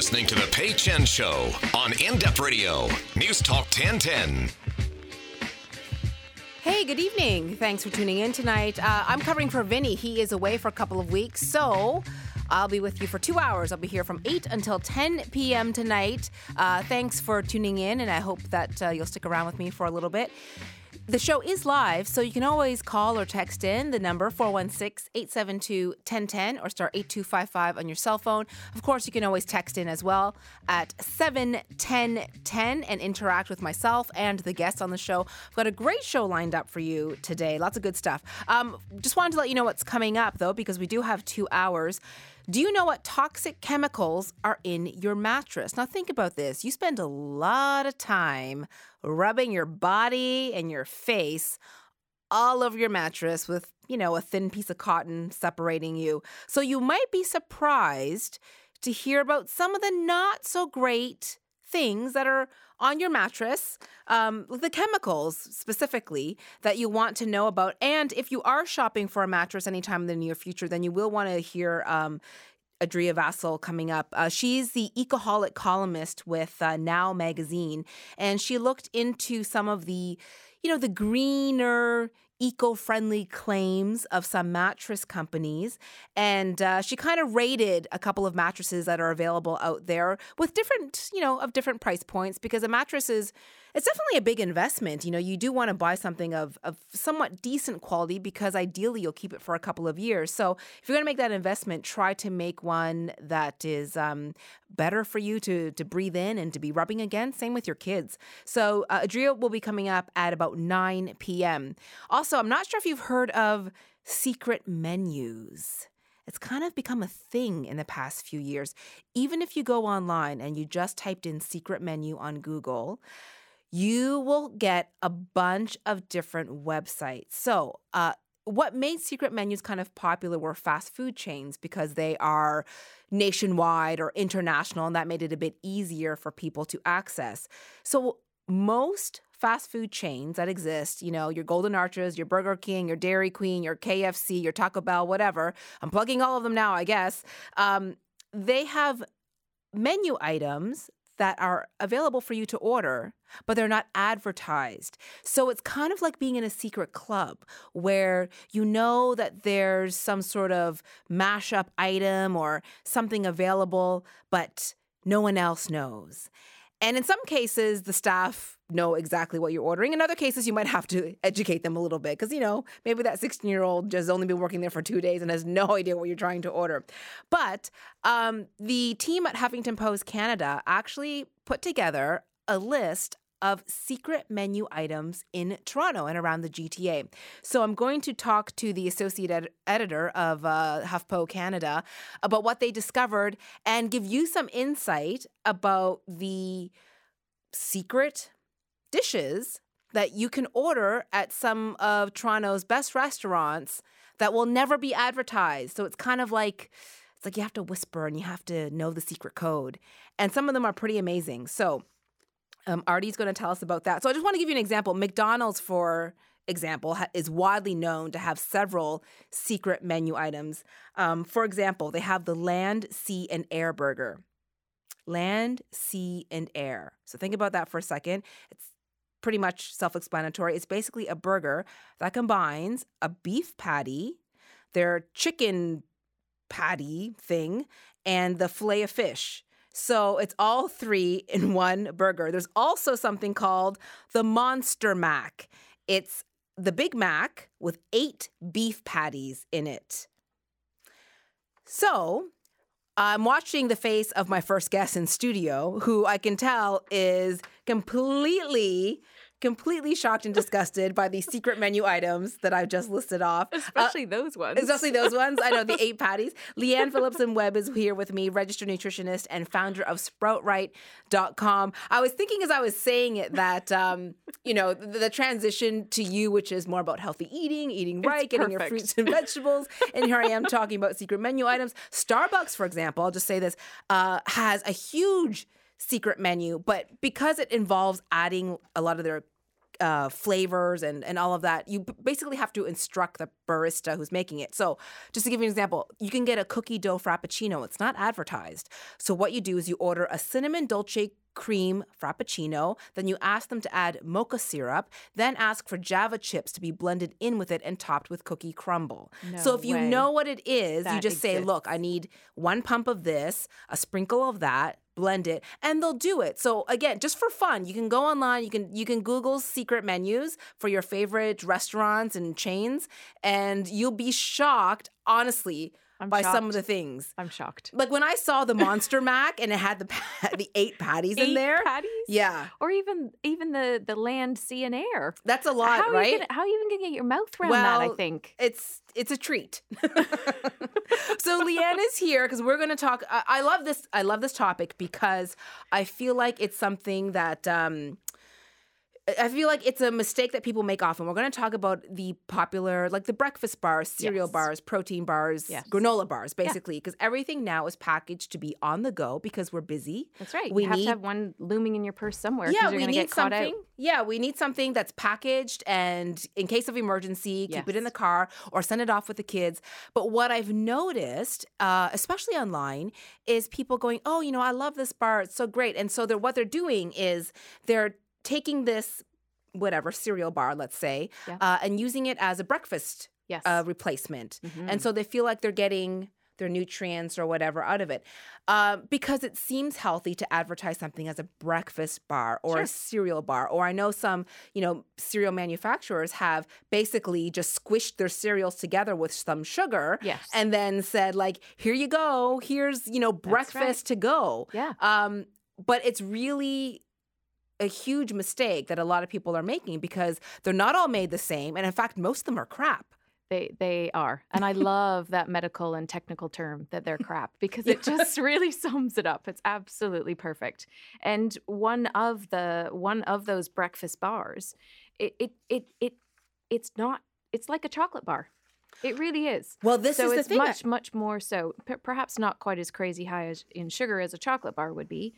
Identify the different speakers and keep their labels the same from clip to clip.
Speaker 1: listening to The Pei Chen Show on In Depth Radio, News Talk 1010.
Speaker 2: Hey, good evening. Thanks for tuning in tonight. Uh, I'm covering for Vinny. He is away for a couple of weeks, so I'll be with you for two hours. I'll be here from 8 until 10 p.m. tonight. Uh, thanks for tuning in, and I hope that uh, you'll stick around with me for a little bit. The show is live, so you can always call or text in the number 416 872 1010 or star 8255 on your cell phone. Of course, you can always text in as well at 71010 and interact with myself and the guests on the show. I've got a great show lined up for you today. Lots of good stuff. Um, just wanted to let you know what's coming up, though, because we do have two hours. Do you know what toxic chemicals are in your mattress? Now, think about this. You spend a lot of time rubbing your body and your face all over your mattress with, you know, a thin piece of cotton separating you. So you might be surprised to hear about some of the not so great things that are on your mattress, um, the chemicals specifically that you want to know about. And if you are shopping for a mattress anytime in the near future, then you will want to hear um, Adria Vasil coming up. Uh, she's the ecoholic columnist with uh, Now Magazine, and she looked into some of the, you know, the greener, eco-friendly claims of some mattress companies and uh, she kind of rated a couple of mattresses that are available out there with different you know of different price points because a mattress is it's definitely a big investment. You know, you do want to buy something of, of somewhat decent quality because ideally you'll keep it for a couple of years. So if you're going to make that investment, try to make one that is um, better for you to, to breathe in and to be rubbing against. Same with your kids. So uh, Adria will be coming up at about 9 p.m. Also, I'm not sure if you've heard of secret menus. It's kind of become a thing in the past few years. Even if you go online and you just typed in secret menu on Google, you will get a bunch of different websites. So, uh, what made secret menus kind of popular were fast food chains because they are nationwide or international, and that made it a bit easier for people to access. So, most fast food chains that exist, you know, your Golden Arches, your Burger King, your Dairy Queen, your KFC, your Taco Bell, whatever, I'm plugging all of them now, I guess. Um, they have menu items that are available for you to order, but they're not advertised. So it's kind of like being in a secret club where you know that there's some sort of mashup item or something available, but no one else knows. And in some cases, the staff know exactly what you're ordering. In other cases, you might have to educate them a little bit because, you know, maybe that 16 year old just only been working there for two days and has no idea what you're trying to order. But um, the team at Huffington Post Canada actually put together a list of secret menu items in Toronto and around the GTA. So I'm going to talk to the associate ed- editor of uh, HuffPo Canada about what they discovered and give you some insight about the secret dishes that you can order at some of Toronto's best restaurants that will never be advertised. So it's kind of like it's like you have to whisper and you have to know the secret code. And some of them are pretty amazing. So um, Arti's going to tell us about that. So I just want to give you an example. McDonald's, for example, ha- is widely known to have several secret menu items. Um, for example, they have the land, sea, and air burger. Land, sea, and air. So think about that for a second. It's pretty much self explanatory. It's basically a burger that combines a beef patty, their chicken patty thing, and the filet of fish. So it's all three in one burger. There's also something called the Monster Mac. It's the Big Mac with eight beef patties in it. So I'm watching the face of my first guest in studio, who I can tell is completely completely shocked and disgusted by the secret menu items that I've just listed off.
Speaker 3: Especially uh, those ones.
Speaker 2: Especially those ones. I know the eight patties. Lianne Phillipson Webb is here with me, registered nutritionist and founder of sproutright.com. I was thinking as I was saying it that, um, you know, the, the, transition to you, which is more about healthy eating, eating right, it's getting perfect. your fruits and vegetables. and here I am talking about secret menu items. Starbucks, for example, I'll just say this, uh, has a huge secret menu, but because it involves adding a lot of their uh, flavors and, and all of that. You basically have to instruct the barista who's making it. So, just to give you an example, you can get a cookie dough frappuccino. It's not advertised. So, what you do is you order a cinnamon dolce cream frappuccino. Then you ask them to add mocha syrup. Then ask for Java chips to be blended in with it and topped with cookie crumble. so if you know what it is, you just say, "Look, I need one pump of this, a sprinkle of that." Blend it and they'll do it. So again just for fun you can go online you can you can google secret menus for your favorite restaurants and chains and you'll be shocked honestly
Speaker 3: I'm
Speaker 2: by some of the things
Speaker 3: I'm shocked.
Speaker 2: like when I saw the Monster Mac and it had the the eight patties in
Speaker 3: Eight
Speaker 2: there.
Speaker 3: patties?
Speaker 2: Yeah,
Speaker 3: Or even even the the land, sea, and air.
Speaker 2: that's a lot,
Speaker 3: how
Speaker 2: right?
Speaker 3: You gonna, how are you even gonna get your mouth around that? I think.
Speaker 2: it's it's a treat. so Lianne is here because we're going to talk. I, I love this. I love this topic because I feel like it's something that. Um, I feel like it's a mistake that people make often. We're going to talk about the popular, like the breakfast bars, cereal
Speaker 3: Yes.
Speaker 2: bars, protein bars,
Speaker 3: Yes.
Speaker 2: granola bars, basically, because everything now is packaged to be on the go because we're busy.
Speaker 3: That's right.
Speaker 2: we
Speaker 3: you have
Speaker 2: need-
Speaker 3: to have one looming in your purse somewhere.
Speaker 2: Yeah,
Speaker 3: you're
Speaker 2: we need something. Yeah, we need something that's packaged and in case of emergency, keep it in the car or send it off with the kids. But what I've noticed, uh, especially online, is people going, "Oh, you know, I love this bar; it's so great." And so they're what they're doing is they're taking this whatever cereal bar, let's say,
Speaker 3: Yeah.
Speaker 2: uh, and using it as a breakfast
Speaker 3: Yes.
Speaker 2: uh, replacement.
Speaker 3: Mhm.
Speaker 2: And so they feel like they're getting their nutrients or whatever out of it uh, because it seems healthy to advertise something as a breakfast bar or
Speaker 3: Sure.
Speaker 2: a cereal bar. Or I know some, you know, cereal manufacturers have basically just squished their cereals together with some sugar
Speaker 3: Yes.
Speaker 2: and then said, like, here you go, here's, you know,
Speaker 3: right.
Speaker 2: breakfast to go.
Speaker 3: yeah.
Speaker 2: Um, but it's really a huge mistake that a lot of people are making because they're not all made the same. And in fact, most of them are crap.
Speaker 3: They they are. And I love that medical and technical term that they're crap because it just really sums it up. It's absolutely perfect. And one of the one of those breakfast bars, it it it, it it's not it's like a chocolate bar. It really is.
Speaker 2: Well, this
Speaker 3: so
Speaker 2: is the
Speaker 3: it's
Speaker 2: thing.
Speaker 3: Much much more so per- perhaps not quite as crazy high as in sugar as a chocolate bar would be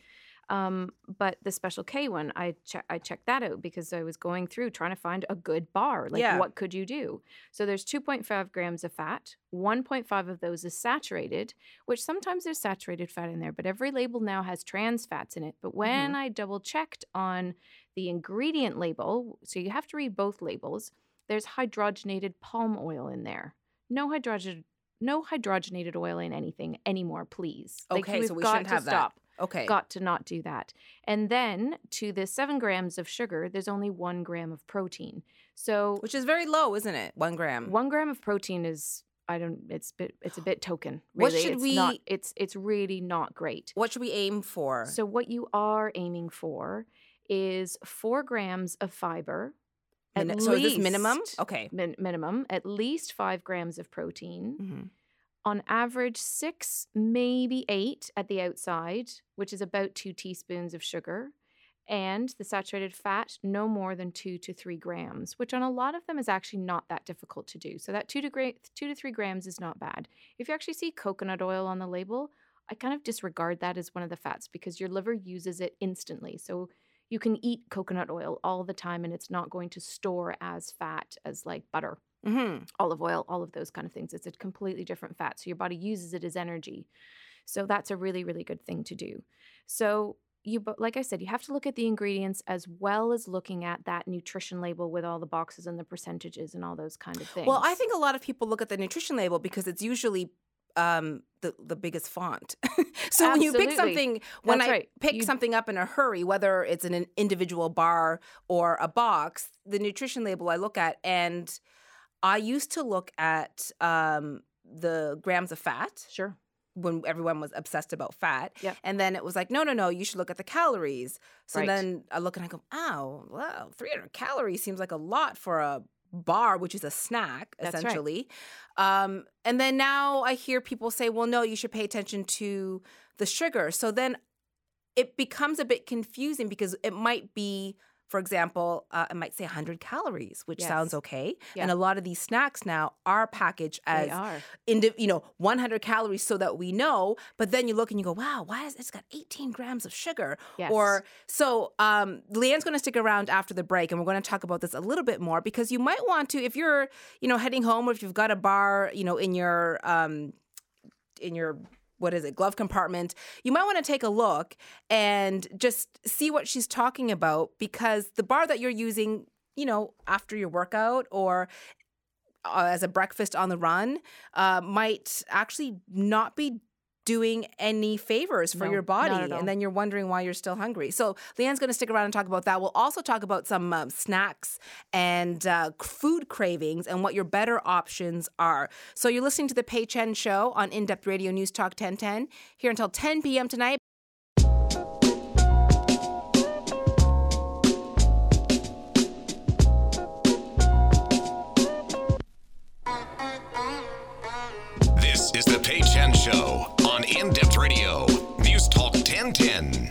Speaker 3: um, but the special k one i che- i checked that out because i was going through trying to find a good bar like
Speaker 2: Yeah.
Speaker 3: what could you do so there's 2.5 grams of fat 1.5 of those is saturated which sometimes there's saturated fat in there but every label now has trans fats in it but when
Speaker 2: Mm-hmm.
Speaker 3: i double checked on the ingredient label so you have to read both labels there's hydrogenated palm oil in there no hydrogen no hydrogenated oil in anything anymore please like
Speaker 2: Okay, so we
Speaker 3: got
Speaker 2: shouldn't
Speaker 3: to
Speaker 2: have that. Okay.
Speaker 3: got to not do that and then to the seven grams of sugar there's only one gram of protein so
Speaker 2: Which is very low, isn't it? One gram.
Speaker 3: one gram of protein is i don't it's bit it's a bit token
Speaker 2: What
Speaker 3: really
Speaker 2: should
Speaker 3: it's
Speaker 2: we-
Speaker 3: not it's it's really not great
Speaker 2: What should we aim for?
Speaker 3: so what you are aiming for is four grams of fiber at
Speaker 2: Min- so is this minimum? Okay.
Speaker 3: min- minimum at least five grams of protein
Speaker 2: Mhm.
Speaker 3: On average six, maybe eight at the outside, which is about two teaspoons of sugar. And the saturated fat, no more than two to three grams, which on a lot of them is actually not that difficult to do. So that two to, gra- two to three grams is not bad. If you actually see coconut oil on the label, I kind of disregard that as one of the fats because your liver uses it instantly. So you can eat coconut oil all the time and it's not going to store as fat as like butter
Speaker 2: Mhm.
Speaker 3: olive oil, all of those kind of things. It's a completely different fat. So your body uses it as energy. So that's a really, really good thing to do. So you but like I said, you have to look at the ingredients as well as looking at that nutrition label with all the boxes and the percentages and all those kind of things.
Speaker 2: Well, I think a lot of people look at the nutrition label because it's usually um, the the biggest font. so when you pick something, when
Speaker 3: That's
Speaker 2: I
Speaker 3: right.
Speaker 2: pick
Speaker 3: You-
Speaker 2: something up in a hurry, whether it's an individual bar or a box, the nutrition label I look at, and I used to look at um, the grams of fat
Speaker 3: sure.
Speaker 2: when everyone was obsessed about fat.
Speaker 3: Yep.
Speaker 2: And then it was like, no, no, no, you should look at the calories. So
Speaker 3: Right.
Speaker 2: then I look and I go, oh, wow, 300 calories seems like a lot for a bar, which is a snack,
Speaker 3: That's right.
Speaker 2: essentially. Um, and then now I hear people say, well, no, you should pay attention to the sugar. So then it becomes a bit confusing because it might be for example, uh, it might say 100 calories, which
Speaker 3: Yes.
Speaker 2: sounds okay.
Speaker 3: Yeah.
Speaker 2: And a lot of these snacks now are packaged as
Speaker 3: are.
Speaker 2: indi- you know 100 calories so that we know but then you look and you go wow why is it's got 18 grams of sugar
Speaker 3: Yes.
Speaker 2: or so um lianne's going to stick around after the break and we're going to talk about this a little bit more because you might want to if you're you know heading home or if you've got a bar you know in your um in your what is it glove compartment you might want to take a look and just see what she's talking about because the bar that you're using you know after your workout or uh, as a breakfast on the run uh, might actually not be doing any favors for
Speaker 3: No,
Speaker 2: your body and then you're wondering why you're still hungry. So lianne's going to stick around and talk about that. We'll also talk about some um, snacks and uh, food cravings and what your better options are. So you're listening to the pei chen show on in-depth radio news talk 1010 here until 10 p.m tonight.
Speaker 1: This is the Pei Chen Show on In Depth Radio. News Talk 1010.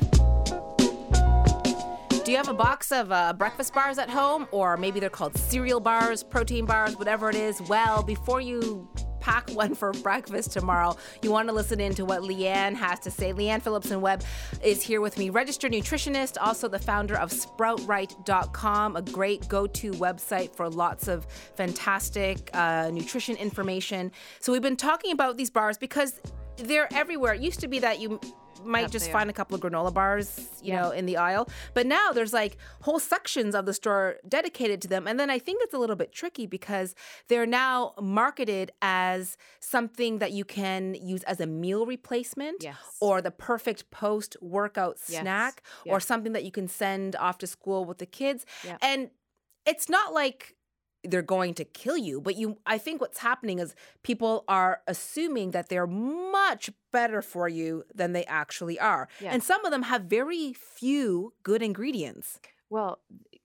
Speaker 2: Do you have a box of uh, breakfast bars at home, or maybe they're called cereal bars, protein bars, whatever it is? Well, before you pack one for breakfast tomorrow, you want to listen in to what Lianne has to say. Lianne Phillipson Webb is here with me, registered nutritionist, also the founder of SproutRight.com, a great go-to website for lots of fantastic uh, nutrition information. So we've been talking about these bars because they're everywhere. It used to be that you might just find a couple of granola bars, you
Speaker 3: Yeah.
Speaker 2: know, in the aisle. But now there's like whole sections of the store dedicated to them. And then I think it's a little bit tricky because they're now marketed as something that you can use as a meal replacement
Speaker 3: Yes.
Speaker 2: or the perfect post workout
Speaker 3: Yes.
Speaker 2: snack
Speaker 3: Yeah.
Speaker 2: or something that you can send off to school with the kids.
Speaker 3: Yeah.
Speaker 2: And it's not like they're going to kill you but you i think what's happening is people are assuming that they're much better for you than they actually are
Speaker 3: Yeah.
Speaker 2: and some of them have very few good ingredients
Speaker 3: Well,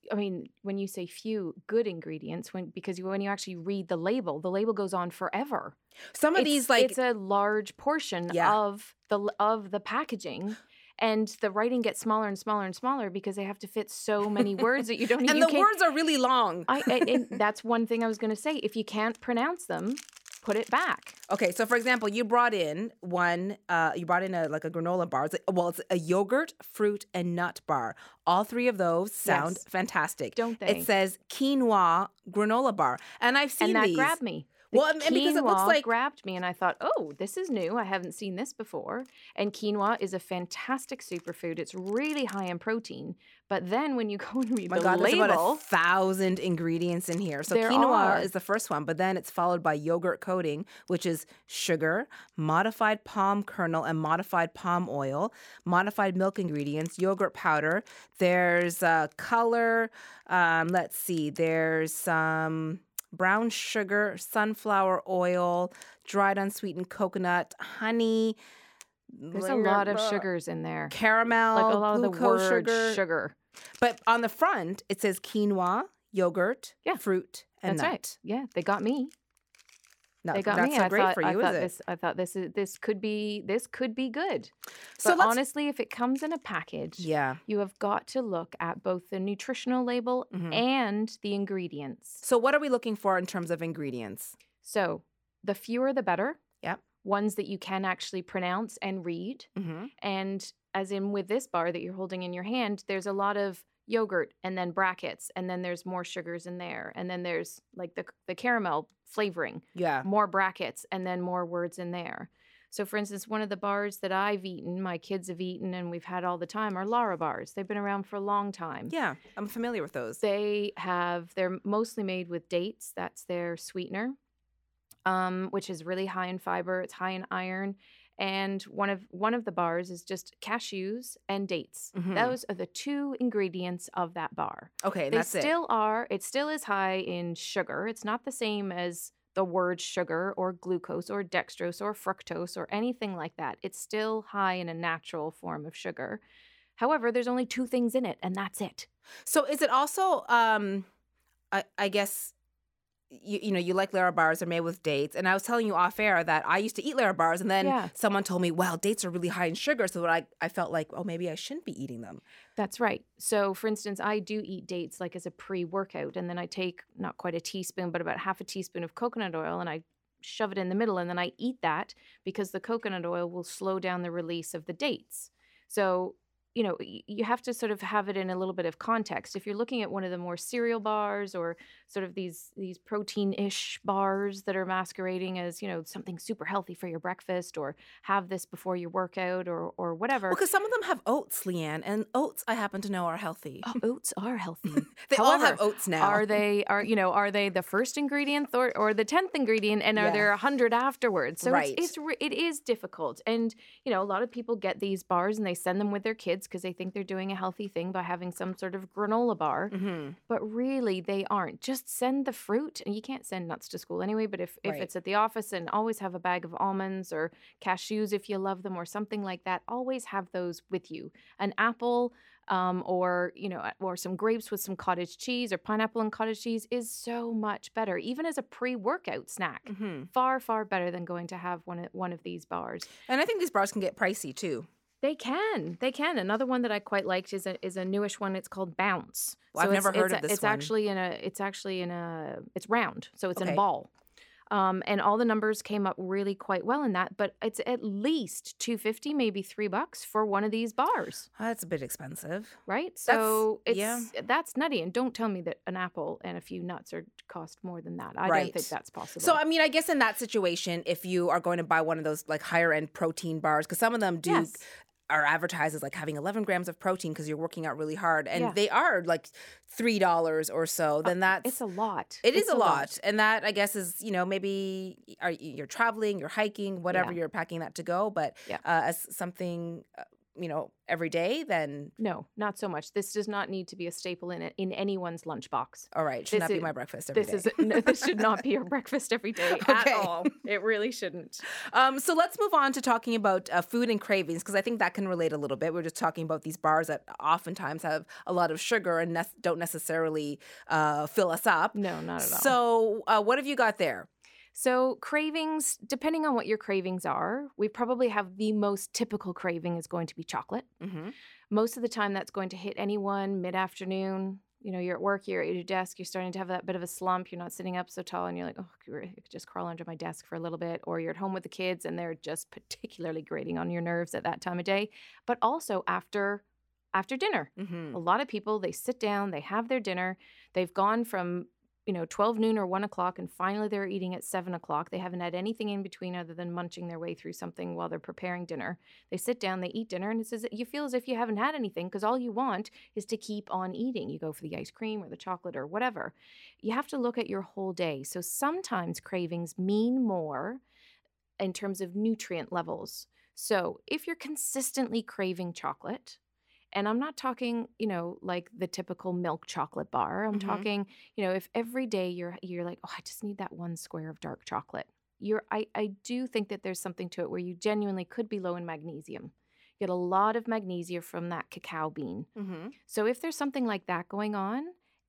Speaker 3: I mean, when you say few good ingredients, when because you, when you actually read the label, the label goes on forever.
Speaker 2: some of
Speaker 3: It's-
Speaker 2: these like
Speaker 3: it's a large portion
Speaker 2: Yeah.
Speaker 3: of the of the packaging. And the writing gets smaller and smaller and smaller because they have to fit so many words that you don't.
Speaker 2: and
Speaker 3: you
Speaker 2: the words are really long
Speaker 3: I, and that's one thing I was going to say. If you can't pronounce them, put it back.
Speaker 2: okay so for example you brought in one uh you brought in a like a granola bar it's a, well it's a yogurt fruit and nut bar all three of those sound
Speaker 3: Yes.
Speaker 2: fantastic
Speaker 3: Don't they?
Speaker 2: it says quinoa granola bar and i've seen
Speaker 3: and that
Speaker 2: these
Speaker 3: grabbed me.
Speaker 2: Well, and- and because it looks like-
Speaker 3: grabbed me, and I thought, "Oh, this is new. I haven't seen this before." And quinoa is a fantastic superfood. It's really high in protein. But then when you go and read
Speaker 2: my
Speaker 3: the
Speaker 2: God, there's about a thousand ingredients in here. So quinoa
Speaker 3: are.
Speaker 2: is the first one, but then it's followed by yogurt coating, which is sugar, modified palm kernel, and modified palm oil, modified milk ingredients, yogurt powder. There's uh, color. Um, let's see. There's some brown sugar, sunflower oil, dried unsweetened coconut, honey.
Speaker 3: there's a lot of sugars in there,
Speaker 2: Caramel,
Speaker 3: like a lot of the word
Speaker 2: sugar.
Speaker 3: sugar.
Speaker 2: But on the front, it says quinoa, yogurt,
Speaker 3: Yeah,
Speaker 2: fruit, and
Speaker 3: That's
Speaker 2: nut.
Speaker 3: right. Yeah, they got me. They got
Speaker 2: that's
Speaker 3: me.
Speaker 2: not
Speaker 3: I
Speaker 2: great
Speaker 3: thought,
Speaker 2: for
Speaker 3: I
Speaker 2: you,
Speaker 3: thought
Speaker 2: is it?
Speaker 3: this. I thought this is this could be this could be good.
Speaker 2: So
Speaker 3: but honestly, if it comes in a package,
Speaker 2: Yeah.
Speaker 3: you have got to look at both the nutritional label
Speaker 2: Mhm.
Speaker 3: and the ingredients.
Speaker 2: So what are we looking for in terms of ingredients?
Speaker 3: So the fewer the better.
Speaker 2: Yep.
Speaker 3: Ones that you can actually pronounce and read.
Speaker 2: Mm-hmm.
Speaker 3: And as in with this bar that you're holding in your hand, there's a lot of yogurt and then brackets, and then there's more sugars in there, and then there's like the the caramel flavoring,
Speaker 2: Yeah.
Speaker 3: more brackets, and then more words in there. So, for instance, one of the bars that I've eaten, my kids have eaten, and we've had all the time are Lara bars. They've been around for a long time.
Speaker 2: Yeah. I'm familiar with those.
Speaker 3: They have, they're mostly made with dates. That's their sweetener, um, which is really high in fiber. It's high in iron. And one of one of the bars is just cashews and dates.
Speaker 2: Mhm.
Speaker 3: Those are the two ingredients of that bar.
Speaker 2: Okay,
Speaker 3: they
Speaker 2: that's
Speaker 3: still
Speaker 2: it.
Speaker 3: are. It still is high in sugar. It's not the same as the word sugar or glucose or dextrose or fructose or anything like that. It's still high in a natural form of sugar. However, there's only two things in it, and that's it.
Speaker 2: So is it also um I, I guess you, you know, you like Lara bars, they're made with dates. And I was telling you off air that I used to eat Lara bars, and then
Speaker 3: Yeah.
Speaker 2: someone told me, well, dates are really high in sugar. So I, I felt like, oh, maybe I shouldn't be eating them.
Speaker 3: That's right. So, for instance, I do eat dates like as a pre workout, and then I take not quite a teaspoon, but about half a teaspoon of coconut oil and I shove it in the middle, and then I eat that because the coconut oil will slow down the release of the dates. So, you know, you have to sort of have it in a little bit of context. If you're looking at one of the more cereal bars or sort of these these protein-ish bars that are masquerading as, you know, something super healthy for your breakfast or have this before your workout or or whatever.
Speaker 2: Because some of them have oats, Lianne, and oats, I happen to know, are healthy.
Speaker 3: Oh, oats are healthy.
Speaker 2: they all have oats now.
Speaker 3: Are they are you know are they the first ingredient or, or the tenth ingredient, and are
Speaker 2: Yeah.
Speaker 3: there a hundred afterwards? So
Speaker 2: Right.
Speaker 3: it's, it's it is difficult, and you know a lot of people get these bars and they send them with their kids because they think they're doing a healthy thing by having some sort of granola bar,
Speaker 2: hmm
Speaker 3: but really they aren't. Just send the fruit, and you can't send nuts to school anyway. But if if
Speaker 2: Right.
Speaker 3: it's at the office, and always have a bag of almonds or cashews if you love them or something like that. Always have those with you. An apple um, or you know, or some grapes with some cottage cheese or pineapple and cottage cheese is so much better, even as a pre-workout snack.
Speaker 2: hmm
Speaker 3: Far, far better than going to have one of, one of these bars.
Speaker 2: And I think these bars can get pricey too.
Speaker 3: They can, they can. Another one that I quite liked is a is a newish one. It's called Bounce.
Speaker 2: Well, I've
Speaker 3: it's-
Speaker 2: never heard of
Speaker 3: a-
Speaker 2: this
Speaker 3: It's
Speaker 2: one.
Speaker 3: actually in a. It's actually in a. It's round, so it's in a ball. Um, and all the numbers came up really quite well in that, but it's at least two fifty, maybe three bucks for one of these bars,
Speaker 2: Oh, that's a bit expensive.
Speaker 3: right? So it's
Speaker 2: yeah.
Speaker 3: that's nutty. And don't tell me that an apple and a few nuts are cost more than that. I don't think that's possible.
Speaker 2: So I mean, I guess in that situation, if you are going to buy one of those like higher end protein bars, because some of them do
Speaker 3: Yes.
Speaker 2: Are advertised as like having 11 grams of protein because you're working out really hard, and
Speaker 3: Yeah.
Speaker 2: they are like three dollars or so. Then that's
Speaker 3: it's a lot.
Speaker 2: It is
Speaker 3: It's
Speaker 2: a lot. and that I guess is you know maybe are you're traveling, you're hiking, whatever
Speaker 3: Yeah.
Speaker 2: you're packing that to go, but
Speaker 3: Yeah.
Speaker 2: uh, as something uh, you know every day, then
Speaker 3: No, not so much. This does not need to be a staple in it in anyone's lunchbox.
Speaker 2: all right, should
Speaker 3: This
Speaker 2: not be my breakfast every
Speaker 3: This
Speaker 2: day.
Speaker 3: is no, this should not be your breakfast every day
Speaker 2: Okay.
Speaker 3: at all. It really shouldn't.
Speaker 2: Um, so let's move on to talking about uh, food and cravings because I think that can relate a little bit. We're just talking about these bars that oftentimes have a lot of sugar and ne- don't necessarily uh, fill us up.
Speaker 3: No, not at all.
Speaker 2: So, uh, what have you got there?
Speaker 3: So, cravings, depending on what your cravings are, we probably have the most typical craving is going to be chocolate.
Speaker 2: Mm-hmm.
Speaker 3: Most of the time, that's going to hit anyone mid afternoon. You know, you're at work, you're at your desk, you're starting to have that bit of a slump, you're not sitting up so tall, and you're like, oh, I could just crawl under my desk for a little bit. Or you're at home with the kids and they're just particularly grating on your nerves at that time of day. But also after after dinner.
Speaker 2: Mm-hmm.
Speaker 3: A lot of people, they sit down, they have their dinner, they've gone from, you know, 12 noon or 1 o'clock, and finally they're eating at 7 o'clock. They haven't had anything in between other than munching their way through something while they're preparing dinner. They sit down, they eat dinner, and it's as you feel as if you haven't had anything because all you want is to keep on eating. You go for the ice cream or the chocolate or whatever. You have to look at your whole day. So sometimes cravings mean more in terms of nutrient levels. So if you're consistently craving chocolate, and I'm not talking, you know, like the typical milk chocolate bar. I'm
Speaker 2: Mhm.
Speaker 3: talking, you know, if every day you're you're like, oh, I just need that one square of dark chocolate. You're I, I do think that there's something to it where you genuinely could be low in magnesium. You get a lot of magnesia from that cacao bean.
Speaker 2: Mm-hmm.
Speaker 3: So if there's something like that going on,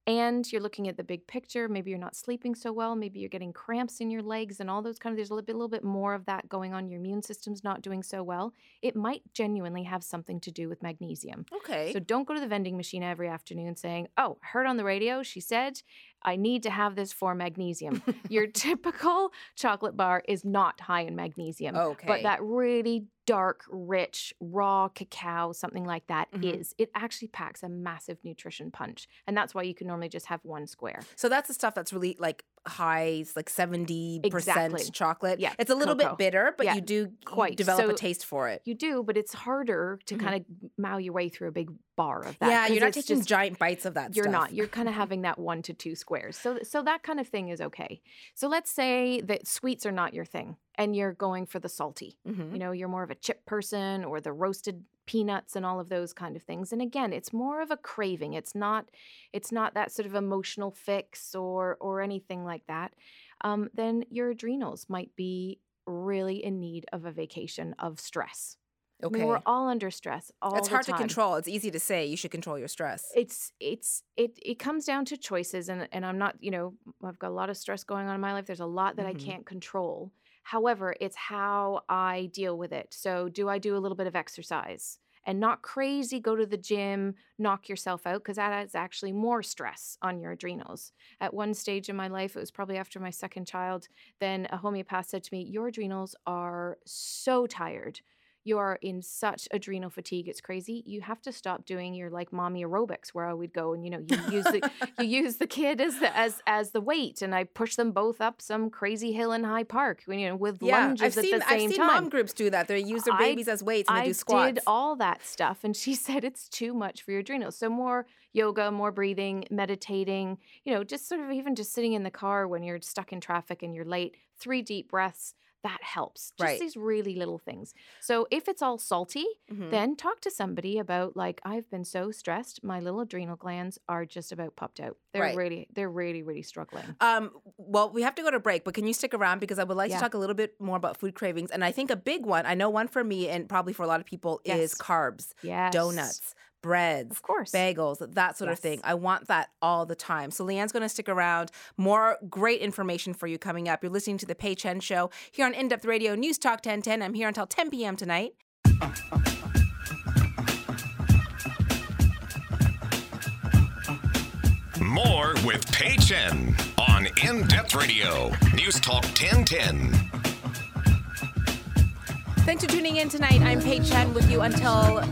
Speaker 3: and you're looking at the big picture, maybe you're not sleeping so well, maybe you're getting cramps in your legs and all those kind of there's a little bit, little bit more of that going on. Your immune system's not doing so well. It might genuinely have something to do with magnesium.
Speaker 2: Okay.
Speaker 3: So don't go to the vending machine every afternoon saying, "Oh, heard on the radio, she said I need to have this for magnesium." Your typical chocolate bar is not high in magnesium.
Speaker 2: okay.
Speaker 3: But that really dark, rich, raw cacao, something like that, is.
Speaker 2: Mhm.
Speaker 3: It actually packs a massive nutrition punch. And that's why you can normally just have one square.
Speaker 2: So that's the stuff that's really like high, it's like 70%
Speaker 3: Exactly.
Speaker 2: chocolate.
Speaker 3: Yeah,
Speaker 2: It's a little
Speaker 3: cocoa.
Speaker 2: bit bitter, but
Speaker 3: Yeah,
Speaker 2: you do you
Speaker 3: quite.
Speaker 2: develop a taste for it.
Speaker 3: You do, but it's harder to
Speaker 2: Mhm.
Speaker 3: kind of mow your way through a big bar of that.
Speaker 2: Yeah, you're not taking
Speaker 3: just-
Speaker 2: giant bites of that
Speaker 3: You're
Speaker 2: stuff.
Speaker 3: not. You're kind of having that one to two squares. So so that kind of thing is okay. So let's say that sweets are not your thing and you're going for the salty.
Speaker 2: Mhm.
Speaker 3: You know, you're more of a chip person or the roasted peanuts and all of those kind of things. And again, it's more of a craving. It's not it's not that sort of emotional fix or or anything like that. Um, then your adrenals might be really in need of a vacation of stress. I
Speaker 2: Okay.
Speaker 3: mean, we're all under stress all
Speaker 2: it's hard
Speaker 3: time.
Speaker 2: to control. It's easy to say you should control your stress.
Speaker 3: It's it's it it comes down to choices, and and I'm not you know I've got a lot of stress going on in my life. There's a lot that
Speaker 2: Mhm.
Speaker 3: I can't control. However, it's how I deal with it. So, do I do a little bit of exercise? And not crazy, go to the gym, knock yourself out, because that adds actually more stress on your adrenals. At one stage in my life, it was probably after my second child, then a homeopath said to me, Your adrenals are so tired. You are in such adrenal fatigue. It's crazy. You have to stop doing your like mommy aerobics where I would go and you know you use the you use the kid as the as as the weight and I push them both up some crazy hill in High Park you know with
Speaker 2: Yeah,
Speaker 3: lunges
Speaker 2: I've
Speaker 3: at
Speaker 2: seen
Speaker 3: the same
Speaker 2: I've seen
Speaker 3: time.
Speaker 2: mom groups do that. They use their
Speaker 3: I-
Speaker 2: babies as weights and they do squats.
Speaker 3: did all that stuff, and she said it's too much for your adrenals. So more yoga, more breathing, meditating. You know, just sort of even just sitting in the car when you're stuck in traffic and you're late. Three deep breaths that helps. Just
Speaker 2: Right.
Speaker 3: these really little things. So if it's all salty,
Speaker 2: Mhm.
Speaker 3: then talk to somebody about like I've been so stressed, my little adrenal glands are just about popped out. They're
Speaker 2: Right.
Speaker 3: really, they're really, really struggling.
Speaker 2: Um, well, we have to go to break, but can you stick around because I would like
Speaker 3: Yeah.
Speaker 2: to talk a little bit more about food cravings. And I think a big one, I know one for me and probably for a lot of people, is carbs,
Speaker 3: Yes,
Speaker 2: donuts, breads,
Speaker 3: of course.
Speaker 2: bagels, that sort of thing. I want that all the time. So Lianne's going to stick around. More great information for you coming up. You're listening to the Pei Chen Show here on In Depth Radio News Talk 1010. I'm here until 10 p.m. tonight.
Speaker 1: More with Pei Chen on In Depth Radio, News Talk 1010.
Speaker 2: Thanks for tuning in tonight. I'm Pei Chen with you until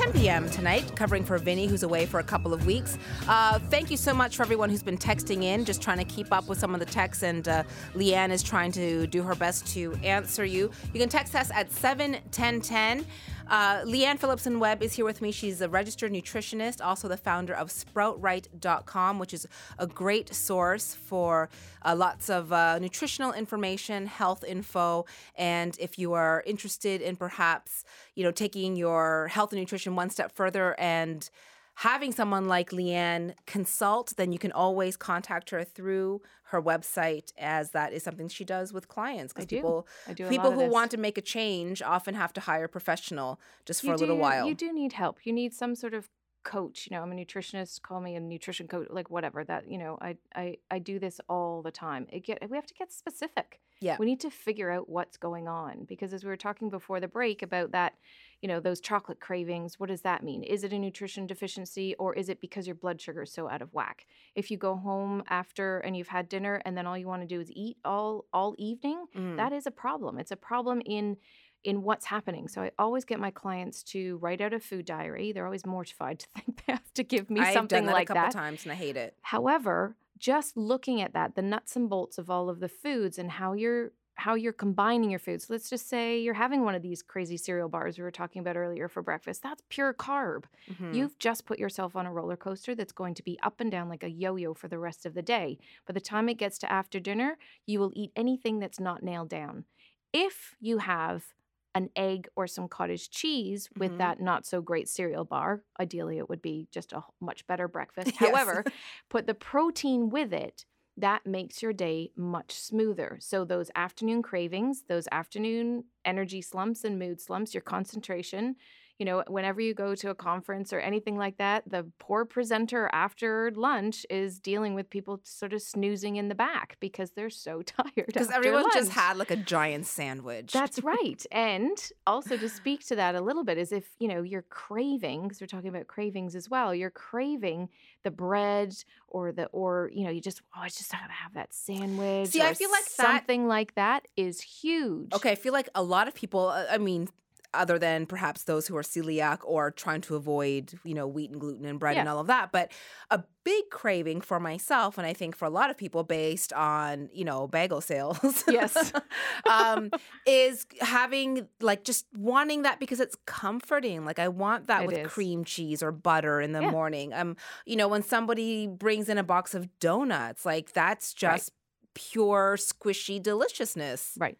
Speaker 2: 10 p.m. tonight, covering for Vinny, who's away for a couple of weeks. Uh, thank you so much for everyone who's been texting in, just trying to keep up with some of the texts, and uh, Lianne is trying to do her best to answer you. You can text us at 71010. Uh, Lianne Phillipson Webb is here with me. She's a registered nutritionist, also the founder of SproutRight.com, which is a great source for uh, lots of uh, nutritional information, health info, and if you are interested in perhaps you know taking your health and nutrition one step further and having someone like Lianne consult, then you can always contact her through her website, as that is something she does with clients. Because
Speaker 3: do.
Speaker 2: people,
Speaker 3: I do
Speaker 2: people who want to make a change often have to hire a professional just for
Speaker 3: You
Speaker 2: a little
Speaker 3: do-
Speaker 2: while.
Speaker 3: You do need help. You need some sort of coach. You know, I'm a nutritionist. Call me a nutrition coach, like whatever. That you know, I I I do this all the time. It get we have to get specific.
Speaker 2: Yeah.
Speaker 3: We need to figure out what's going on because as we were talking before the break about that, you know, those chocolate cravings. What does that mean? Is it a nutrition deficiency or is it because your blood sugar is so out of whack? If you go home after and you've had dinner and then all you want to do is eat all all evening,
Speaker 2: Mm.
Speaker 3: that is a problem. It's a problem in in what's happening. So I always get my clients to write out a food diary. They're always mortified to think they have to give me
Speaker 2: I've
Speaker 3: something
Speaker 2: done that
Speaker 3: like
Speaker 2: a couple
Speaker 3: that.
Speaker 2: times and I hate it.
Speaker 3: However, just looking at that, the nuts and bolts of all of the foods and how you're how you're combining your foods. Let's just say you're having one of these crazy cereal bars we were talking about earlier for breakfast. That's pure carb.
Speaker 2: Mhm.
Speaker 3: You've just put yourself on a roller coaster that's going to be up and down like a yo yo for the rest of the day. By the time it gets to after dinner, you will eat anything that's not nailed down. If you have an egg or some cottage cheese with
Speaker 2: Mhm.
Speaker 3: that not so great cereal bar, ideally it would be just a much better breakfast.
Speaker 2: Yes.
Speaker 3: However, put the protein with it. That makes your day much smoother. So, those afternoon cravings, those afternoon energy slumps and mood slumps, your concentration, you know, whenever you go to a conference or anything like that, the poor presenter after lunch is dealing with people sort of snoozing in the back because they're so tired.
Speaker 2: Because everyone just had like a giant sandwich.
Speaker 3: That's right. And also to speak to that a little bit is if, you know, you're craving, because we're talking about cravings as well, you're craving the bread or the or, you know, you just oh, I just gotta have that sandwich.
Speaker 2: See, I feel like that-
Speaker 3: something like that is huge.
Speaker 2: Okay, I feel like a lot of people, uh, I mean, other than perhaps those who are celiac or trying to avoid, you know, wheat and gluten and bread and all of that, but a big craving for myself, and I think for a lot of people based on, you know, bagel sales.
Speaker 3: Yes.
Speaker 2: um, is having like just wanting that because it's comforting. Like I want that
Speaker 3: It
Speaker 2: with
Speaker 3: is.
Speaker 2: cream cheese or butter in the
Speaker 3: Yeah.
Speaker 2: morning. Um, you know, when somebody brings in a box of donuts, like that's
Speaker 3: Right.
Speaker 2: just pure squishy deliciousness.
Speaker 3: Right.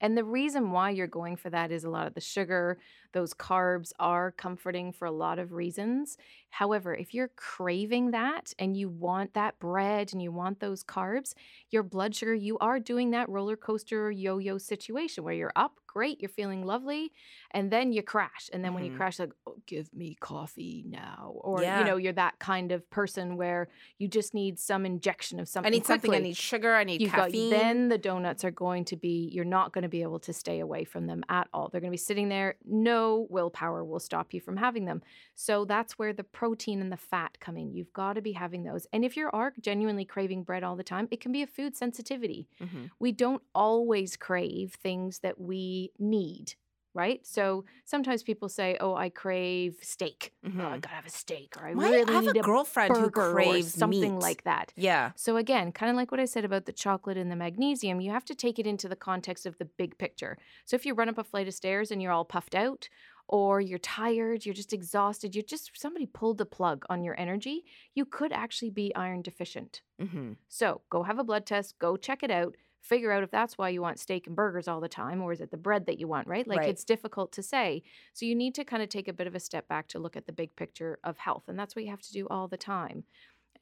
Speaker 3: And the reason why you're going for that is a lot of the sugar, Those carbs are comforting for a lot of reasons. However, if you're craving that and you want that bread and you want those carbs, your blood sugar, you are doing that roller coaster yo yo situation where you're up, great, you're feeling lovely, and then you crash. And then when you
Speaker 2: Mhm.
Speaker 3: crash, like, oh, give me coffee now. Or,
Speaker 2: Yeah.
Speaker 3: you know, you're that kind of person where you just need some injection of something.
Speaker 2: I need something. I need sugar. I need
Speaker 3: You've got
Speaker 2: caffeine.
Speaker 3: then the donuts are going to be you're not going to be able to stay away from them at all. They're going to be sitting there. No willpower will stop you from having them. So that's where the protein and the fat come in. You've got to be having those. And if you are genuinely craving bread all the time, it can be a food sensitivity.
Speaker 2: Mhm.
Speaker 3: We don't always crave things that we need. Right. So sometimes people say, Oh, I crave steak. Oh, I
Speaker 2: Mhm.
Speaker 3: gotta have a steak, or I
Speaker 2: My-
Speaker 3: really
Speaker 2: I have
Speaker 3: need
Speaker 2: a girlfriend who craves
Speaker 3: something
Speaker 2: meat.
Speaker 3: like that.
Speaker 2: Yeah.
Speaker 3: So again, kind of like what I said about the chocolate and the magnesium, you have to take it into the context of the big picture. So if you run up a flight of stairs and you're all puffed out or you're tired, you're just exhausted, you just somebody pulled the plug on your energy, you could actually be iron deficient.
Speaker 2: hmm
Speaker 3: So go have a blood test, go check it out, figure out if that's why you want steak and burgers all the time, or is it the bread that you want, right? Like
Speaker 2: Right.
Speaker 3: it's difficult to say. So you need to kind of take a bit of a step back to look at the big picture of health. And that's what you have to do all the time.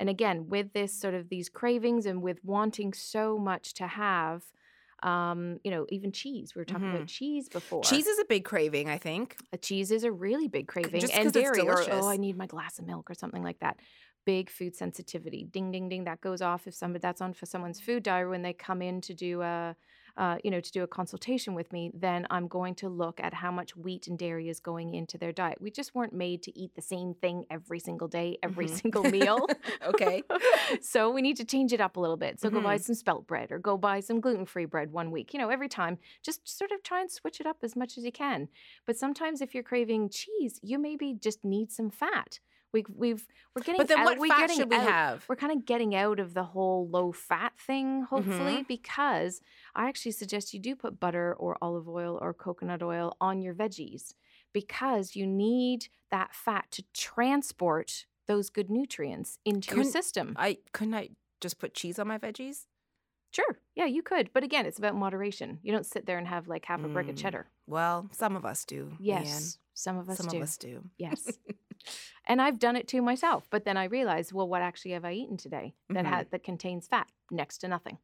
Speaker 3: And again, with this sort of these cravings and with wanting so much to have, um, you know, even cheese. We were talking about cheese before.
Speaker 2: Cheese is a big craving, I think.
Speaker 3: A cheese is a really big craving, and dairy, or oh, I need my glass of milk or something like that. Big food sensitivity. Ding, ding, ding. That goes off if somebody that's on for someone's food diary when they come in to do a, uh, you know, to do a consultation with me. Then I'm going to look at how much wheat and dairy is going into their diet. We just weren't made to eat the same thing every single day, every
Speaker 2: Mhm.
Speaker 3: single meal.
Speaker 2: Okay.
Speaker 3: so we need to change it up a little bit. So go buy
Speaker 2: Mhm.
Speaker 3: some spelt bread or go buy some gluten free bread one week. You know, every time, just sort of try and switch it up as much as you can. But sometimes if you're craving cheese, you maybe just need some fat. We, we've we're getting
Speaker 2: But then
Speaker 3: out,
Speaker 2: what
Speaker 3: we're
Speaker 2: fat
Speaker 3: getting
Speaker 2: should we
Speaker 3: out-
Speaker 2: have?
Speaker 3: We're kind of getting out of the whole low fat thing, hopefully,
Speaker 2: Mm-hmm.
Speaker 3: because I actually suggest you do put butter or olive oil or coconut oil on your veggies because you need that fat to transport those good nutrients into your
Speaker 2: Couldn't-
Speaker 3: system.
Speaker 2: I couldn't I just put cheese on my veggies?
Speaker 3: Sure. Yeah, you could. But again, it's about moderation. You don't sit there and have like half a brick of
Speaker 2: Mm,
Speaker 3: cheddar.
Speaker 2: Well, some of us do.
Speaker 3: Yes. Some of
Speaker 2: Lianne.
Speaker 3: us
Speaker 2: some
Speaker 3: do.
Speaker 2: of us do.
Speaker 3: Yes. and I've done it too myself. But then I realized, well, what actually have I eaten today that
Speaker 2: Mhm.
Speaker 3: ha- that contains fat? Next to nothing.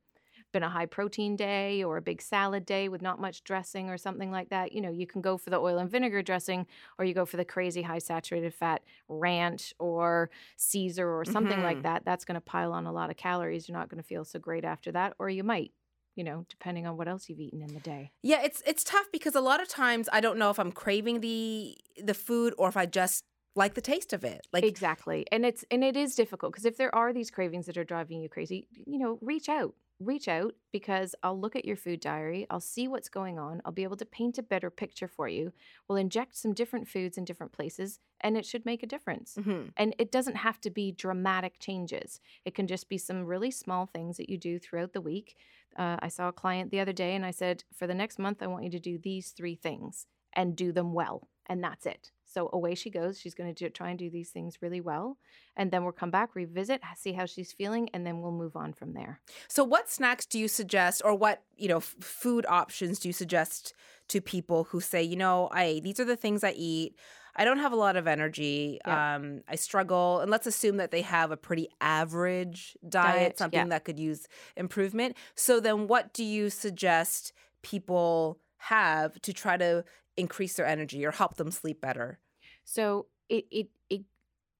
Speaker 3: Been a high protein day or a big salad day with not much dressing or something like that. You know, you can go for the oil and vinegar dressing or you go for the crazy high saturated fat ranch or Caesar or something like
Speaker 2: Mhm.
Speaker 3: that. That's going to pile on a lot of calories. You're not going to feel so great after that. Or you might, you know, depending on what else you've eaten in the day.
Speaker 2: Yeah, it's it's tough because a lot of times I don't know if I'm craving the the food or if I just like the taste of it. Like
Speaker 3: exactly and it's and it is difficult because if there are these cravings that are driving you crazy you know reach out reach out because i'll look at your food diary i'll see what's going on i'll be able to paint a better picture for you we'll inject some different foods in different places and it should make a difference
Speaker 2: Mhm.
Speaker 3: and it doesn't have to be dramatic changes it can just be some really small things that you do throughout the week uh, i saw a client the other day and i said for the next month i want you to do these three things and do them well. And that's it. So away she goes. She's going to try and do these things really well. And then we'll come back revisit see how she's feeling and then we'll move on from there.
Speaker 2: So, what snacks do you suggest, or what you know, f- food options do you suggest to people who say, you know, I these are the things I eat. I don't have a lot of energy.
Speaker 3: Yeah.
Speaker 2: Um, I struggle, and let's assume that they have a pretty average diet,
Speaker 3: Diet,
Speaker 2: something
Speaker 3: yeah.
Speaker 2: that could use improvement. So, then what do you suggest people have to try to increase their energy or help them sleep better?
Speaker 3: so it it, it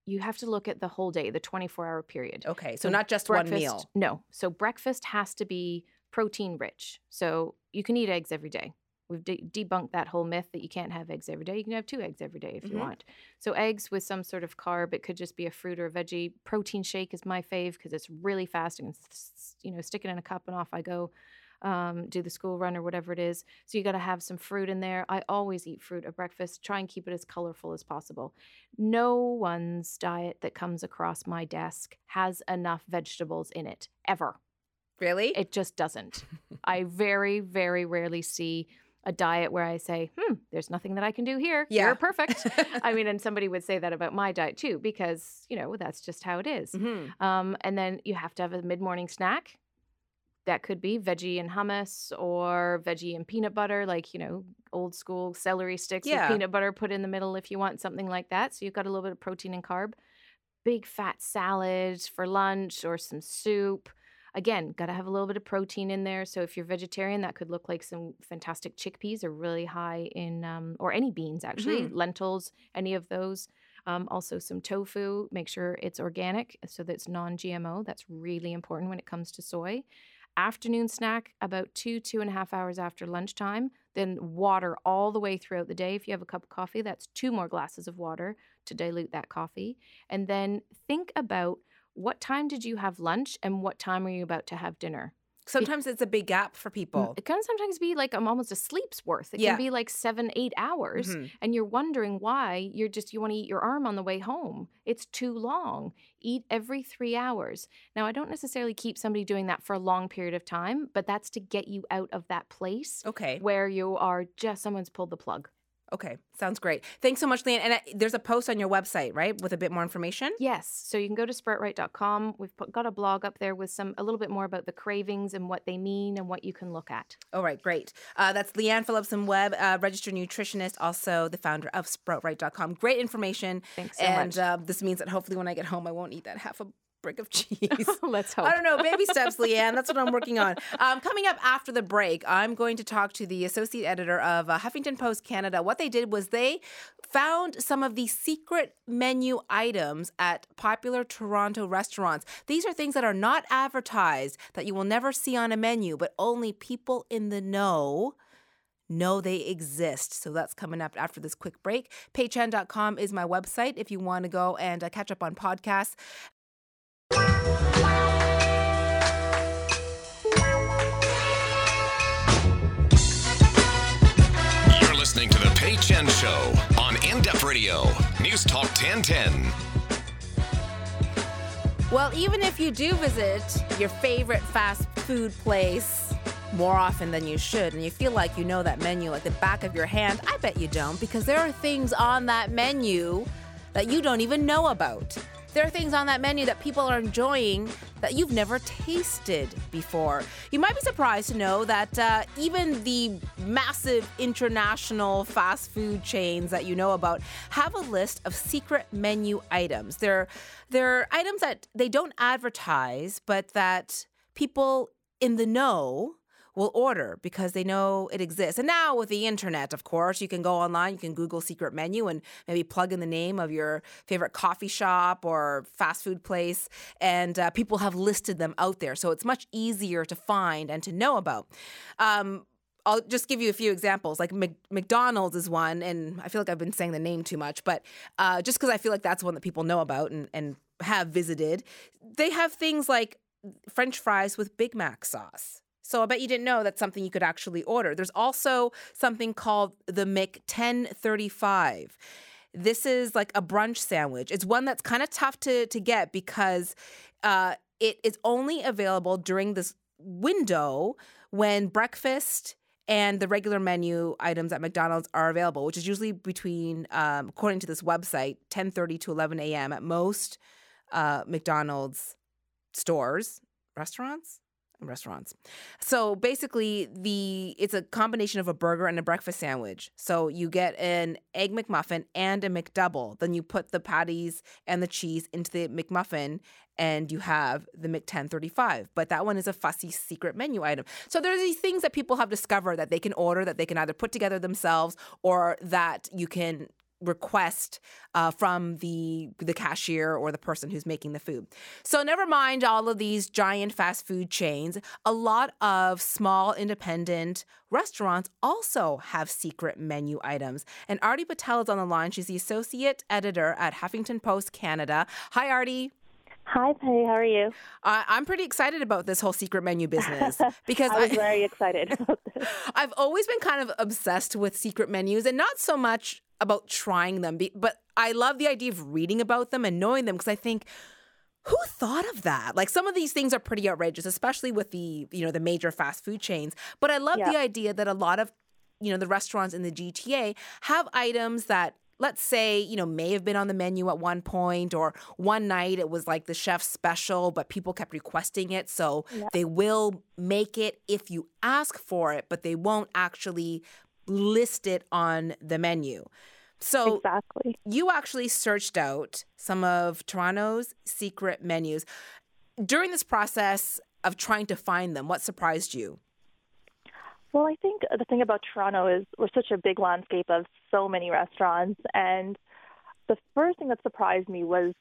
Speaker 3: you have to look at the whole day the 24 hour period
Speaker 2: Okay, so,
Speaker 3: So
Speaker 2: not just one meal.
Speaker 3: No. So breakfast has to be protein rich. So you can eat eggs every day. We've de- debunked that whole myth that you can't have eggs every day. You can have two eggs every day if you
Speaker 2: Mhm.
Speaker 3: want. So eggs with some sort of carb. It could just be a fruit or a veggie. Protein shake is my fave because it's really fast. and you know stick it in a cup and off I go. Um, do the school run or whatever it is. So you got to have some fruit in there. I always eat fruit at breakfast. Try and keep it as colorful as possible. No one's diet that comes across my desk has enough vegetables in it ever.
Speaker 2: Really?
Speaker 3: It just doesn't. I very, very rarely see a diet where I say, hmm, there's nothing that I can do here.
Speaker 2: Yeah.
Speaker 3: You're perfect. I mean, and somebody would say that about my diet too, because, you know, that's just how it is.
Speaker 2: Mhm.
Speaker 3: Um, and then you have to have a mid morning snack. that could be veggie and hummus or veggie and peanut butter, like, you know, old school celery sticks
Speaker 2: Yeah.
Speaker 3: with peanut butter put in the middle if you want something like that. So you've got a little bit of protein and carb. Big fat salad for lunch or some soup. Again, got to have a little bit of protein in there. So if you're vegetarian, that could look like some fantastic chickpeas are really high in, um, or any beans actually, lentils, any of those. Um, also, some tofu. Make sure it's organic so that it's non GMO. That's really important when it comes to soy. Afternoon snack about two, two and a half hours after lunchtime. Then water all the way throughout the day. If you have a cup of coffee, that's two more glasses of water to dilute that coffee. And then think about what time did you have lunch and what time are you about to have dinner?
Speaker 2: Sometimes it's a big gap for people.
Speaker 3: It can sometimes be like I'm almost a sleep's worth. It
Speaker 2: Yeah.
Speaker 3: can be like seven, eight hours,
Speaker 2: Mhm.
Speaker 3: and you're wondering why you're just you want to eat your arm on the way home. It's too long. Eat every three hours. Now, I don't necessarily keep somebody doing that for a long period of time, but that's to get you out of that place
Speaker 2: Okay.
Speaker 3: where you are just someone's pulled the plug.
Speaker 2: Okay. Sounds great. Thanks so much, Lianne. And uh, there's a post on your website, right, with a bit more information?
Speaker 3: Yes, so you can go to sproutright.com. We've put, got a blog up there with some a little bit more about the cravings and what they mean and what you can look at.
Speaker 2: All right, great. Uh, that's Lianne Phillipson Webb, uh, registered nutritionist, also the founder of sproutright.com. Great information.
Speaker 3: Thanks so
Speaker 2: and
Speaker 3: much.
Speaker 2: Uh, this means that hopefully when I get home, I won't eat that half a brick of cheese.
Speaker 3: Let's hope.
Speaker 2: I don't know. Baby steps, Lianne. That's what I'm working on. Um, coming up after the break, I'm going to talk to the associate editor of uh, Huffington Post Canada. What they did was they found some of the secret menu items at popular Toronto restaurants. These are things that are not advertised, that you will never see on a menu, but only people in the know know they exist. So that's coming up after this quick break. Peichen.com is my website if you want to go and uh, catch up on podcasts.
Speaker 1: You're listening to The Pei Chen Show on In Depth Radio, News Talk 1010.
Speaker 2: Well, even if you do visit your favorite fast food place more often than you should, and you feel like you know that menu like the back of your hand, I bet you don't, because there are things on that menu that you don't even know about. There are things on that menu that people are enjoying that you've never tasted before. You might be surprised to know that uh, even the massive international fast food chains that you know about have a list of secret menu items. They're, they're items that they don't advertise, but that people in the know will order because they know it exists. And now with the internet, of course, you can go online, you can Google secret menu and maybe plug in the name of your favorite coffee shop or fast food place, and uh, people have listed them out there. So it's much easier to find and to know about. Um, I'll just give you a few examples. Like Mc- McDonald's is one, and I feel like I've been saying the name too much, but uh, just because I feel like that's one that people know about and, and have visited, they have things like French fries with Big Mac sauce. So I bet you didn't know that's something you could actually order. There's also something called the Mc 1035. This is like a brunch sandwich. It's one that's kind of tough to to get because uh, it is only available during this window when breakfast and the regular menu items at McDonald's are available, which is usually between, um, according to this website, 10:30 to 11 a.m. at most uh, McDonald's stores, restaurants, restaurants. So basically, the it's a combination of a burger and a breakfast sandwich. So you get an egg McMuffin and a McDouble. Then you put the patties and the cheese into the McMuffin, and you have the Mc 1035. But that one is a fussy secret menu item. So there are these things that people have discovered that they can order, that they can either put together themselves, or that you can request uh, from the the cashier or the person who's making the food. So never mind all of these giant fast food chains. A lot of small independent restaurants also have secret menu items. And Arti Patel is on the line. She's the associate editor at Huffington Post Canada. Hi, Arti.
Speaker 4: Hi, Patty. How are you?
Speaker 2: Uh, I'm pretty excited about this whole secret menu business because
Speaker 4: I was very excited about this.
Speaker 2: I've always been kind of obsessed with secret menus and not so much about trying them, but I love the idea of reading about them and knowing them because I think who thought of that? Like some of these things are pretty outrageous, especially with the, you know, the major fast food chains, but I love
Speaker 4: Yeah.
Speaker 2: the idea that a lot of, you know, the restaurants in the GTA have items that let's say, you know, may have been on the menu at one point, or one night it was like the chef's special, but people kept requesting it. So
Speaker 4: Yeah.
Speaker 2: they will make it if you ask for it, but they won't actually list it on the menu. So
Speaker 4: exactly.
Speaker 2: you actually searched out some of Toronto's secret menus. During this process of trying to find them, what surprised you?
Speaker 4: Well, I think the thing about Toronto is we're such a big landscape of so many restaurants. And the first thing that surprised me was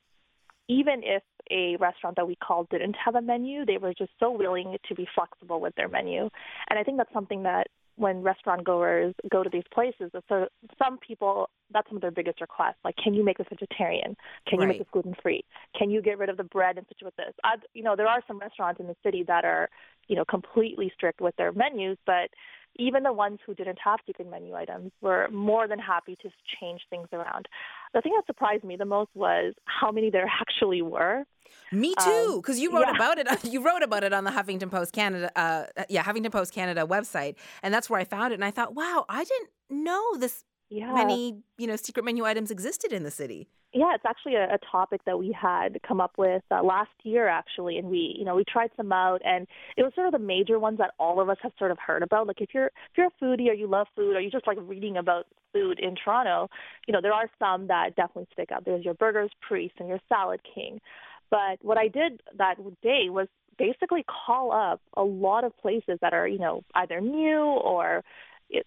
Speaker 4: even if a restaurant that we called didn't have a menu, they were just so willing to be flexible with their menu. And I think that's something that when restaurant goers go to these places, so some people that's some of their biggest requests. Like, can you make this vegetarian? Can you
Speaker 2: Right.
Speaker 4: make this gluten free? Can you get rid of the bread and switch with this? I, you know, there are some restaurants in the city that are, you know, completely strict with their menus, but even the ones who didn't have secret menu items were more than happy to change things around. The thing that surprised me the most was how many there actually were.
Speaker 2: Me
Speaker 4: Um,
Speaker 2: too, because you wrote
Speaker 4: yeah.
Speaker 2: about it. You wrote about it on the Huffington Post Canada, uh, yeah, Huffington Post Canada website, and that's where I found it. And I thought, wow, I didn't know this
Speaker 4: Yeah.
Speaker 2: many, you know, secret menu items existed in the city.
Speaker 4: Yeah, it's actually a, a topic that we had come up with uh, last year, actually, and we, you know, we tried some out, and it was sort of the major ones that all of us have sort of heard about. Like, if you're if you're a foodie or you love food or you just like reading about food in Toronto, you know, there are some that definitely stick out. There's your Burger's Priest and your Salad King, but what I did that day was basically call up a lot of places that are, you know, either new or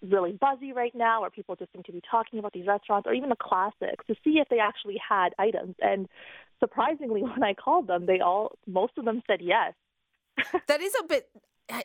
Speaker 4: really buzzy right now, or people just seem to be talking about these restaurants, or even the classics, to see if they actually had items. And surprisingly, when I called them, they all, most of them said yes.
Speaker 2: That is a bit.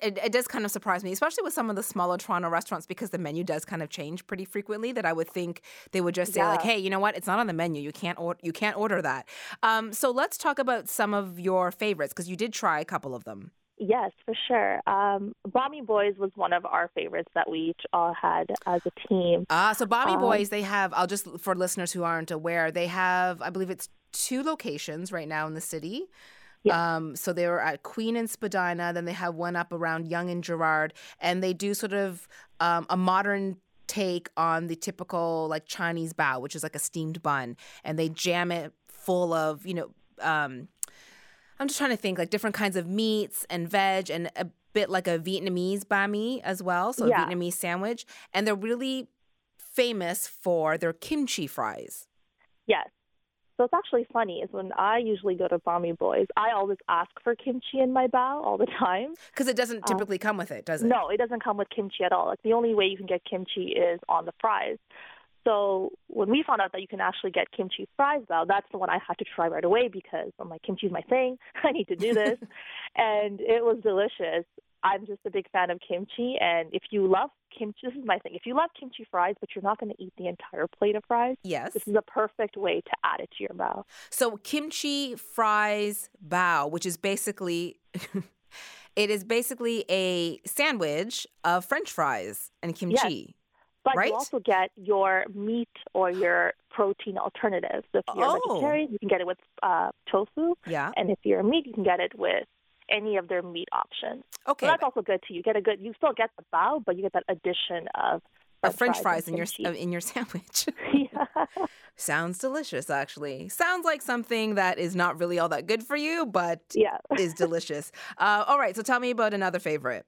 Speaker 2: It, it does kind of surprise me, especially with some of the smaller Toronto restaurants, because the menu does kind of change pretty frequently. That I would think they would just say like, "Hey, you know what? It's not on the menu. You can't order. You can't order that." Um, so let's talk about some of your favorites because you did try a couple of them.
Speaker 4: Yes, for sure. Um, Banh Mi Boys was one of our favorites that we each all had as a team.
Speaker 2: Ah, so Bobby
Speaker 4: Um,
Speaker 2: Boys, they have. I'll just for listeners who aren't aware, they have. I believe it's two locations right now in the city.
Speaker 4: Yeah.
Speaker 2: Um, so they were at Queen and Spadina. Then they have one up around Yonge and Gerrard, and they do sort of um, a modern take on the typical like Chinese bao, which is like a steamed bun, and they jam it full of you know. Um, I'm just trying to think like different kinds of meats and veg and a bit like a Vietnamese banh mi as well, so
Speaker 4: Yeah.
Speaker 2: a Vietnamese sandwich, and they're really famous for their kimchi fries.
Speaker 4: Yes. So it's actually funny is when I usually go to Banh Mi Boys, I always ask for kimchi in my bao all the time.
Speaker 2: Because it doesn't
Speaker 4: Uh,
Speaker 2: typically come with it, does it?
Speaker 4: No, it doesn't come with kimchi at all. Like the only way you can get kimchi is on the fries. So when we found out that you can actually get kimchi fries bao, that's the one I had to try right away because I'm like, kimchi's my thing. I need to do this. and it was delicious. I'm just a big fan of kimchi. And if you love kimchi, this is my thing. If you love kimchi fries, but you're not going to eat the entire plate of fries,
Speaker 2: Yes.
Speaker 4: this is a perfect way to add it to your bao.
Speaker 2: So kimchi fries bao, which is basically it is basically a sandwich of French fries and kimchi.
Speaker 4: But
Speaker 2: Right?
Speaker 4: you also get your meat or your protein alternatives. So if you're
Speaker 2: Oh.
Speaker 4: a vegetarian, you can get it with uh, tofu.
Speaker 2: Yeah.
Speaker 4: And if you're a meat, you can get it with any of their meat options.
Speaker 2: Okay.
Speaker 4: So that's also good too. You get a good. You still get the bao, but you get that addition of
Speaker 2: of French fries
Speaker 4: and
Speaker 2: in your uh, in your sandwich.
Speaker 4: yeah.
Speaker 2: Sounds delicious, actually. Sounds like something that is not really all that good for you, but
Speaker 4: yeah.
Speaker 2: is delicious. Uh, all right, so tell me about another favorite.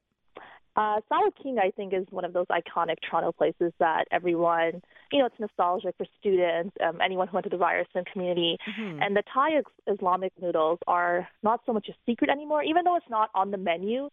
Speaker 4: Uh, Salad King, I think, is one of those iconic Toronto places that everyone, you know, it's nostalgic for students, um, anyone who went to the Ryerson community.
Speaker 2: Mhm.
Speaker 4: And the Thai Islamic noodles are not so much a secret anymore, even though it's not on the menu.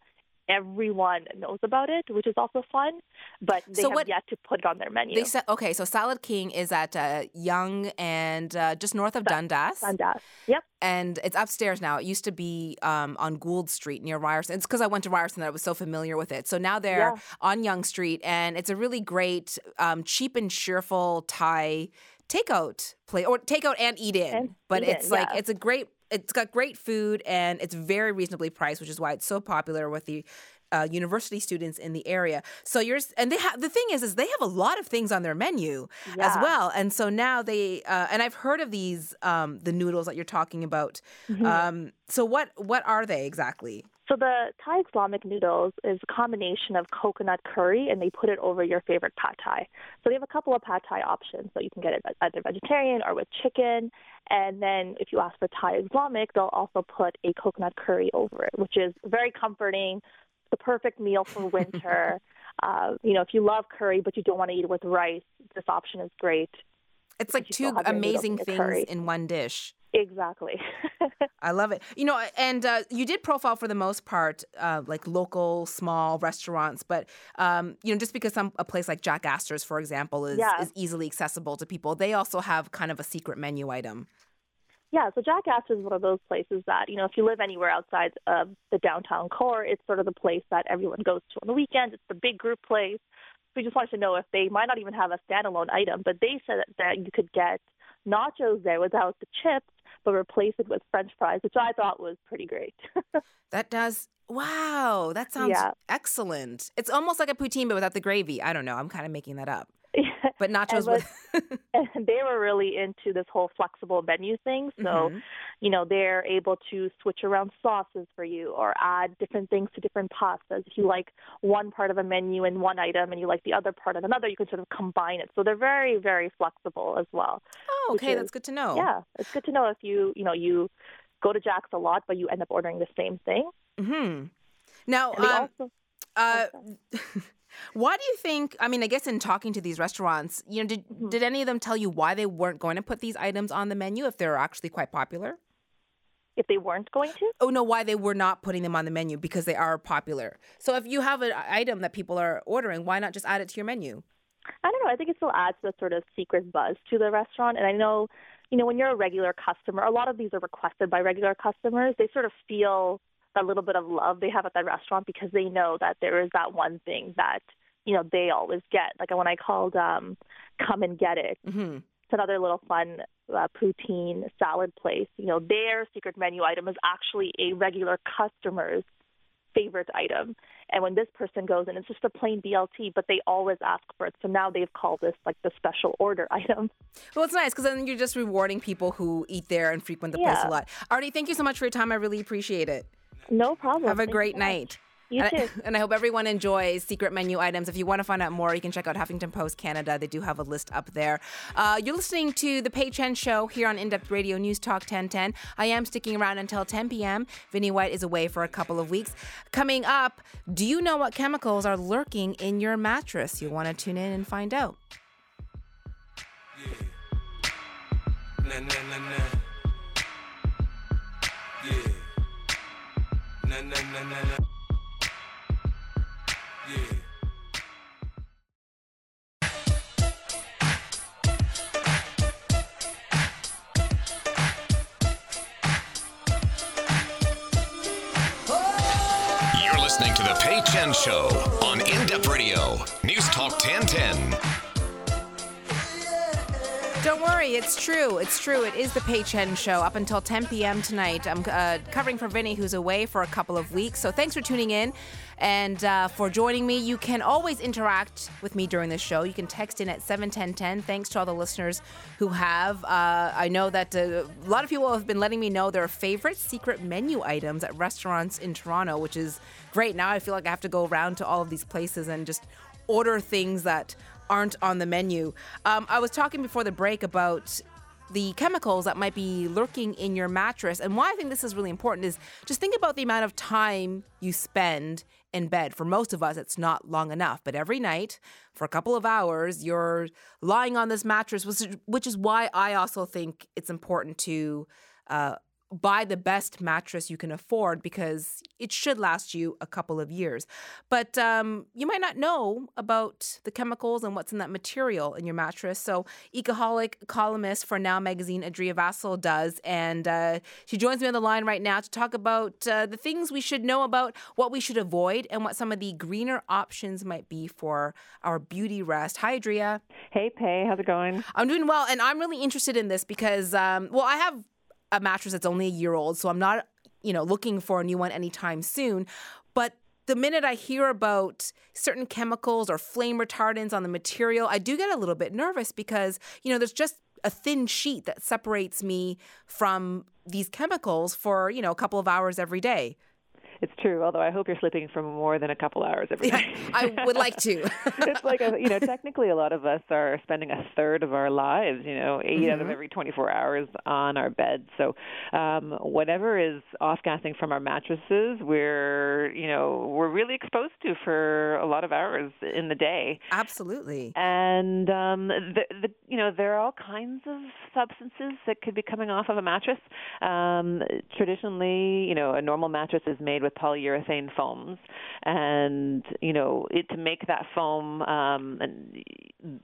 Speaker 4: Everyone knows about it, which is also fun, but they
Speaker 2: So
Speaker 4: have
Speaker 2: what-
Speaker 4: yet to put it on their menu.
Speaker 2: They said okay, so Salad King is at uh, Yonge and uh, just north of Dundas.
Speaker 4: Dundas. Yep.
Speaker 2: and it's upstairs now. It used to be um, on Gould Street near Ryerson. It's because I went to Ryerson that I was so familiar with it. So now they're
Speaker 4: Yeah.
Speaker 2: on Yonge Street, and it's a really great, um, cheap and cheerful Thai takeout place, or takeout and eat in.
Speaker 4: And
Speaker 2: but
Speaker 4: eat in,
Speaker 2: it's like
Speaker 4: yeah.
Speaker 2: it's a great. It's got great food and it's very reasonably priced, which is why it's so popular with the uh, university students in the area. So yours, and they have the thing is, is they have a lot of things on their menu as well. And so now they, uh, and I've heard of these, um, the noodles that you're talking about.
Speaker 4: Mhm.
Speaker 2: Um, so what what are they exactly?
Speaker 4: So the Thai Islamic noodles is a combination of coconut curry and they put it over your favorite pad thai. So they have a couple of pad thai options. So you can get it either vegetarian or with chicken. And then if you ask for Thai Islamic, they'll also put a coconut curry over it, which is very comforting, the perfect meal for winter. uh, you know, if you love curry but you don't want to eat it with rice, this option is great.
Speaker 2: It's like two amazing things curry. in one dish.
Speaker 4: Exactly.
Speaker 2: I love it. You know, and uh, you did profile for the most part, uh, like local small restaurants, but um, you know, just because some a place like Jack Astor's, for example, is
Speaker 4: yeah.
Speaker 2: is easily accessible to people, they also have kind of a secret menu item.
Speaker 4: Yeah, so Jack Astor's is one of those places that you know, if you live anywhere outside of the downtown core, it's sort of the place that everyone goes to on the weekends. It's the big group place. We just wanted to know if they might not even have a standalone item, but they said that you could get nachos there without the chips but replace it with French fries, which I thought was pretty great.
Speaker 2: that does. Wow, that sounds yeah. excellent. It's almost like a poutine, but without the gravy. I don't know. I'm kind of making that up. but nachos
Speaker 4: and they were really into this whole flexible menu thing. So mm-hmm. you know they're able to switch around sauces for you or add different things to different pastas. If you like one part of a menu and one item and you like the other part of another you can sort of combine it. So they're very very flexible as well
Speaker 2: oh okay. is, that's good to know.
Speaker 4: Yeah. It's good to know if you you know you go to jack's a lot but you end up ordering the same thing.
Speaker 2: Mm-hmm. Now um, also, uh, Why do you think? I mean, I guess in talking to these restaurants, you know, did mm-hmm. did any of them tell you why they weren't going to put these items on the menu if they're actually quite popular?
Speaker 4: If they weren't going to?
Speaker 2: Oh no, why they were not putting them on the menu because they are popular. So if you have an item that people are ordering, why not just add it to your menu?
Speaker 4: I don't know. I think it still adds the sort of secret buzz to the restaurant. And I know, you know, when you're a regular customer, a lot of these are requested by regular customers. They sort of feel that little bit of love they have at that restaurant because they know that there is that one thing that you know they always get. Like when I called um, "Come and Get It," mm-hmm. it's another little fun uh, poutine salad place. You know their secret menu item is actually a regular customer's favorite item. And when this person goes in, it's just a plain BLT, but they always ask for it. So now they've called this like the special order item.
Speaker 2: Well, it's nice because then you're just rewarding people who eat there and frequent the yeah. place a lot. Arti, thank you so much for your time. I really appreciate it.
Speaker 4: No problem.
Speaker 2: Have a great night.
Speaker 4: You too.
Speaker 2: And I hope everyone enjoys secret menu items. If you want to find out more, you can check out Huffington Post Canada. They do have a list up there. Uh, you're listening to the Pei Chen Show here on In Depth Radio News Talk 1010. I am sticking around until 10 p.m. Vinnie White is away for a couple of weeks. Coming up, do you know what chemicals are lurking in your mattress? You want to tune in and find out. Yeah. Nah, nah, nah, na na na na na.
Speaker 1: You're listening to the Pei Chen Show on In Depth Radio, News Talk 1010.
Speaker 2: Don't worry, it's true. It's true. It is the Chen Show up until 10 p.m. tonight. I'm uh, covering for Vinny, who's away for a couple of weeks. So thanks for tuning in and uh, for joining me. You can always interact with me during the show. You can text in at 71010. Thanks to all the listeners who have. Uh, I know that uh, a lot of people have been letting me know their favorite secret menu items at restaurants in Toronto, which is great. Now I feel like I have to go around to all of these places and just order things that aren't on the menu. Um, I was talking before the break about the chemicals that might be lurking in your mattress. And why I think this is really important is just think about the amount of time you spend in bed. For most of us, it's not long enough, but every night for a couple of hours, you're lying on this mattress, which, is why I also think it's important to. Uh, buy the best mattress you can afford because it should last you a couple of years. But um, you might not know about the chemicals and what's in that material in your mattress. So, Ecoholic columnist for Now Magazine, Adria Vasil, does. And uh, she joins me on the line right now to talk about uh, the things we should know about what we should avoid and what some of the greener options might be for our beauty rest. Hi, Adria.
Speaker 5: Hey, Pei. How's it going?
Speaker 2: I'm doing well. And I'm really interested in this because, um, well, I have a mattress that's only a year old, so I'm not, you know, looking for a new one anytime soon. But the minute I hear about certain chemicals or flame retardants on the material, I do get a little bit nervous because, you know, there's just a thin sheet that separates me from these chemicals for, you know, a couple of hours every day.
Speaker 5: It's true. Although I hope you're sleeping for more than a couple hours every
Speaker 2: Yeah,
Speaker 5: night.
Speaker 2: I would like to.
Speaker 5: it's like a, you know, technically, a lot of us are spending a third of our lives, you know, 8 out of every 24 hours on our bed. So, um, whatever is off gassing from our mattresses, we're, you know, we're really exposed to for a lot of hours in the day.
Speaker 2: Absolutely.
Speaker 5: And um, the, the, you know, there are all kinds of substances that could be coming off of a mattress. Um, traditionally, you know, a normal mattress is made with polyurethane foams, and you know, it, to make that foam, um, and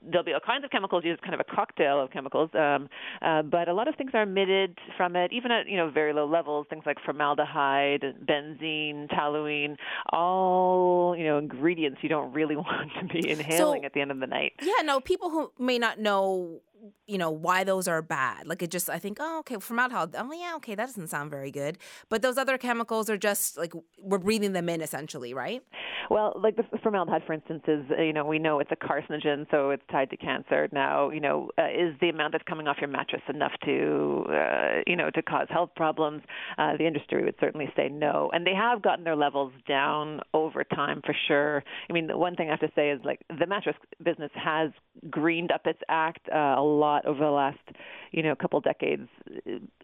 Speaker 5: there'll be all kinds of chemicals used, kind of a cocktail of chemicals. Um, uh, but a lot of things are emitted from it, even at you know very low levels. Things like formaldehyde, benzene, toluene, all you know ingredients you don't really want to be inhaling
Speaker 2: So-
Speaker 5: at the end of the night.
Speaker 2: Yeah, no, people who may not know, you know, why those are bad. Like it just, I think, oh, okay, formaldehyde. Oh, yeah, okay, that doesn't sound very good. But those other chemicals are just like we're breathing them in essentially, right?
Speaker 5: Well, like the formaldehyde, for instance, is uh, you know we know it's a carcinogen, so it's tied to cancer. Now, you know, uh, is the amount that's coming off your mattress enough to uh, you know to cause health problems? Uh, the industry would certainly say no, and they have gotten their levels down over time for sure. I mean, the one thing I have to say is like the mattress business has greened up its act uh, a lot over the last you know couple decades.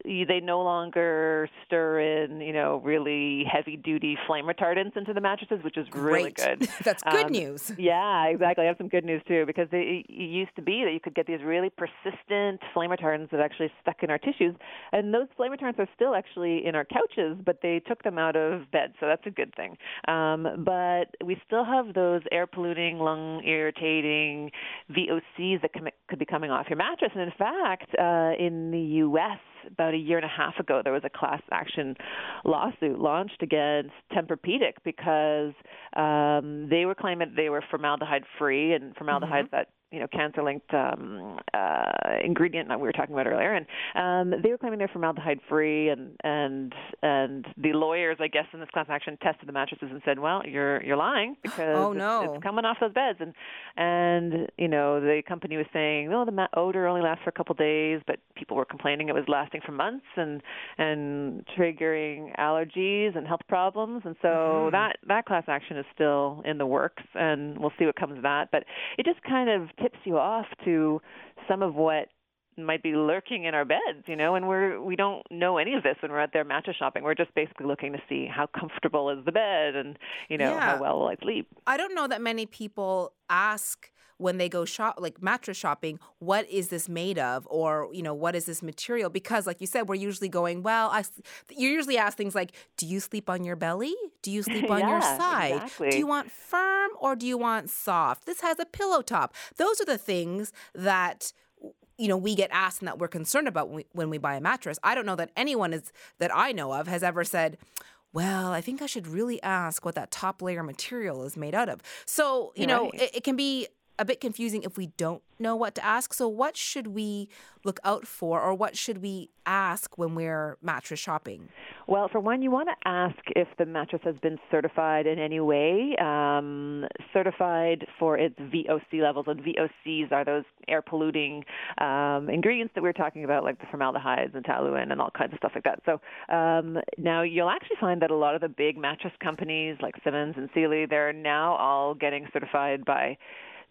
Speaker 5: They no longer stir in you know really heavy duty flame retardants into the mattresses, which is really good.
Speaker 2: That's good
Speaker 5: Um,
Speaker 2: news.
Speaker 5: Yeah, exactly. I have some good news too because it, it used to be that you could get these really persistent flame retardants that actually stuck in our tissues, and those flame retardants are still actually in our couches, but they took them out of bed, so that's a good thing. Um, but we still have those air polluting, lung irritating VOCs that com- could be coming off mattress, and in fact, uh, in the U.S. About a year and a half ago, there was a class action lawsuit launched against Tempur-Pedic because um, they were claiming they were formaldehyde free, and formaldehyde is that you know cancer-linked um, uh, ingredient that we were talking about earlier, and um, they were claiming they're formaldehyde free, and and and the lawyers, I guess, in this class action tested the mattresses and said, well, you're you're lying because
Speaker 2: Oh,
Speaker 5: it's-
Speaker 2: no.
Speaker 5: it's coming off those beds, and and you know the company was saying, oh, the odor only lasts for a couple days, but people were complaining it was lasting for months and and triggering allergies and health problems, and so
Speaker 2: Mm-hmm.
Speaker 5: that that class action is still in the works, and we'll see what comes of that. But it just kind of tips you off to some of what might be lurking in our beds, you know, and we're we don't know any of this when we're out there mattress shopping. We're just basically looking to see how comfortable is the bed and, you know,
Speaker 2: Yeah.
Speaker 5: how well will I sleep.
Speaker 2: I don't know that many people ask when they go shop like mattress shopping what is this made of? Or you know what is this material? Because like you said we're usually going well I you usually ask things like do you sleep on your belly? Do you sleep on your
Speaker 5: Yeah,
Speaker 2: side? Do you want firm or do you want soft? This has a pillow top. Those are the things that you know we get asked and that we're concerned about when we, when we buy a mattress. I don't know that anyone is that i know of has ever said well, I think I should really ask what that top layer material is made out of. So, you know, it, it can be a bit confusing if we don't know what to ask. So, what should we look out for, or what should we ask when we're mattress shopping?
Speaker 5: Well, for one, you want to ask if the mattress has been certified in any way, um, certified for its VOC levels. And VOCs are those air polluting um, ingredients that we were talking about, like the formaldehydes and toluene and all kinds of stuff like that. So um, now you'll actually find that a lot of the big mattress companies, like Simmons and Sealy, they're now all getting certified by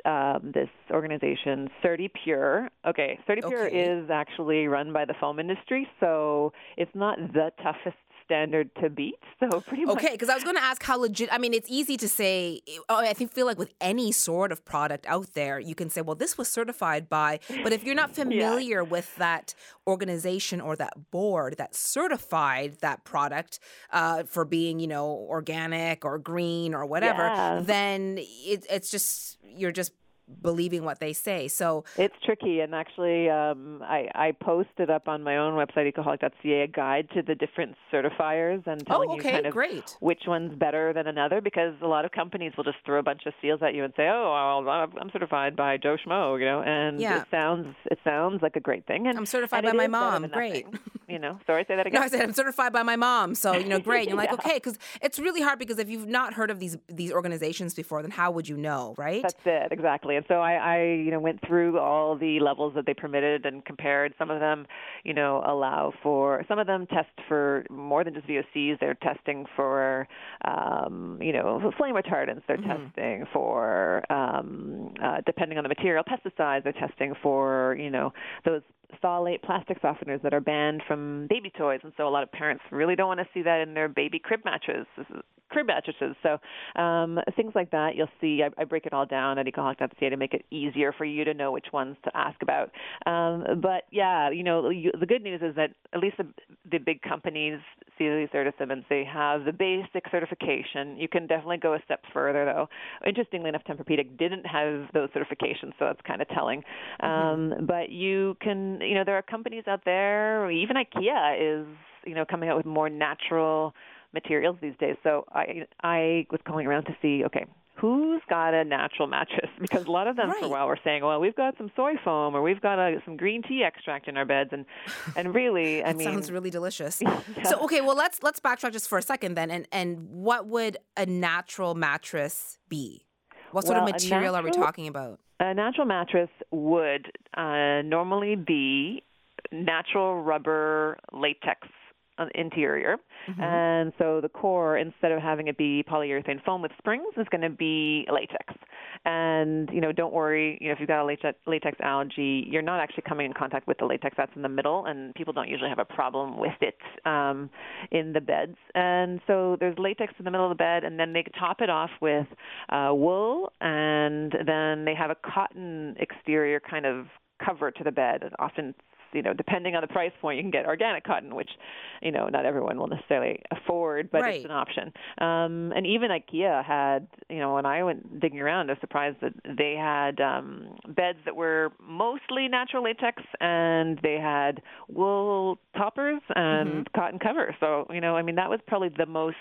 Speaker 5: um, this organization, Certi Pure. Okay, CertiPUR
Speaker 2: Okay.
Speaker 5: is actually run by the foam industry, so it's not the toughest standard to beat. So pretty much.
Speaker 2: Okay, because I was going to ask how legit. I mean, it's easy to say. I think feel like with any sort of product out there, you can say, "Well, this was certified by." But if you're not familiar with that organization or that board that certified that product uh, for being, you know, organic or green or whatever,
Speaker 5: Yeah.
Speaker 2: then it, it's just you're just believing what they say. So
Speaker 5: It's tricky, and actually, um, I, I posted up on my own website, ecoholic.ca, a guide to the different certifiers and telling
Speaker 2: Oh, okay,
Speaker 5: you kind of
Speaker 2: great.
Speaker 5: which one's better than another. Because a lot of companies will just throw a bunch of seals at you and say, "Oh, well, I'm certified by Joe Schmo," you know, and
Speaker 2: Yeah.
Speaker 5: it sounds it sounds like a great thing. And
Speaker 2: I'm certified
Speaker 5: and
Speaker 2: by my mom. Great.
Speaker 5: you know, sorry, say that again.
Speaker 2: No, I said I'm certified by my mom, so you know, great. And you're like,
Speaker 5: Yeah.
Speaker 2: okay, because it's really hard because if you've not heard of these these organizations before, then how would you know, right?
Speaker 5: That's it, exactly. And so I, I, you know, went through all the levels that they permitted and compared. Some of them, you know, allow for some of them test for more than just VOCs. They're testing for, um, you know, flame retardants. They're testing for, um, uh, depending on the material, pesticides. They're testing for, you know, those phthalate plastic softeners that are banned from baby toys, and so a lot of parents really don't want to see that in their baby crib mattresses. Crib mattresses. So um, things like that, you'll see. I, I break it all down at ecoholic.ca to make it easier for you to know which ones to ask about. Um, but yeah, you know, you, the good news is that at least the, the big companies, Sealy, Serta Simmons, they have the basic certification. You can definitely go a step further, though. Interestingly enough, Tempur-Pedic didn't have those certifications, so that's kind of telling. Um, but you can, you know, there are companies out there, even IKEA is, you know, coming out with more natural materials these days. So I I was calling around to see, okay, who's got a natural mattress? Because a lot of them for a while were saying, well, we've got some soy foam or we've got a, some green tea extract in our beds, and and really, I
Speaker 2: That
Speaker 5: mean,
Speaker 2: sounds really delicious. So okay, well let's let's backtrack just for a second then, and and what would a natural mattress be? What sort
Speaker 5: Well,
Speaker 2: of material are we talking about?
Speaker 5: A natural mattress would uh, normally be natural rubber latex uh, interior. And so the core, instead of having it be polyurethane foam with springs, is going to be latex. And, you know, don't worry, you know, if you've got a latex, latex allergy, you're not actually coming in contact with the latex that's in the middle, and people don't usually have a problem with it um, in the beds. And so there's latex in the middle of the bed, and then they top it off with uh, wool, and then they have a cotton exterior kind of cover to the bed. Often, you know, depending on the price point, you can get organic cotton, which, you know, not everyone will necessarily afford, but
Speaker 2: Right.
Speaker 5: it's an option. Um, and even IKEA had, you know, when I went digging around, I was surprised that they had um, beds that were mostly natural latex, and they had wool toppers and cotton covers. So, you know, I mean, that was probably the most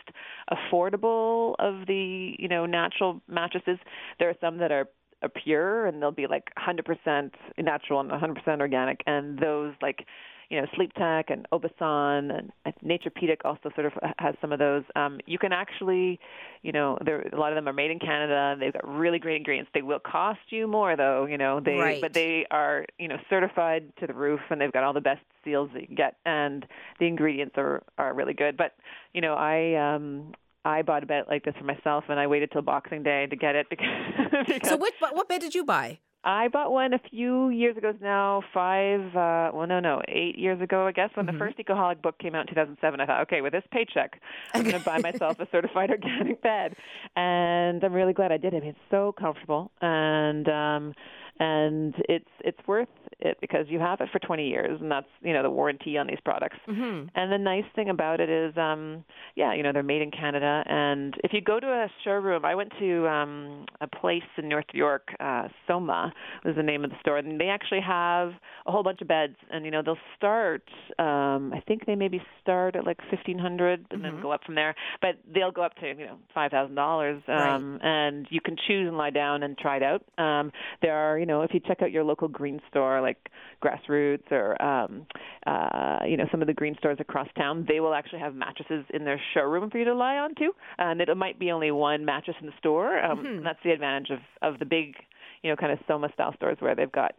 Speaker 5: affordable of the, you know, natural mattresses. There are some that are are pure and they'll be like 100% natural and 100% organic. And those like you know SleepTek and Obasan and uh, Naturepedic also sort of has some of those. Um, you can actually you know there a lot of them are made in canada. They've got really great ingredients. They will cost you more though you know. They
Speaker 2: Right.
Speaker 5: but they are you know certified to the roof and they've got all the best seals that you can get and the ingredients are are really good. But you know i um I bought a bed like this for myself, and I waited till Boxing Day to get it because, because
Speaker 2: So which what, what bed did you buy?
Speaker 5: I bought one a few years ago now, five, uh, well, no, no, eight years ago, I guess, when the first Ecoholic book came out in 2007. I thought, okay, with this paycheck, I'm going to buy myself a certified organic bed. And I'm really glad I did. I mean, it's so comfortable. And, um, and it's it's worth it because you have it for 20 years, and that's you know the warranty on these products.
Speaker 2: Mm-hmm.
Speaker 5: And the nice thing about it is, um, yeah, you know they're made in Canada, and if you go to a showroom, I went to um, a place in North York, uh, Soma was the name of the store, and they actually have a whole bunch of beds, and you know they'll start, um, I think they maybe start at like 1500 and then go up from there, but they'll go up to you know five thousand dollars, um, and you can choose and lie down and try it out. Um, there are, you know, if you check out your local green store like Grassroots or um, uh, you know some of the green stores across town, they will actually have mattresses in their showroom for you to lie on too, and it might be only one mattress in the store. Um, and That's the advantage of of the big, you know, kind of Soma style stores where they've got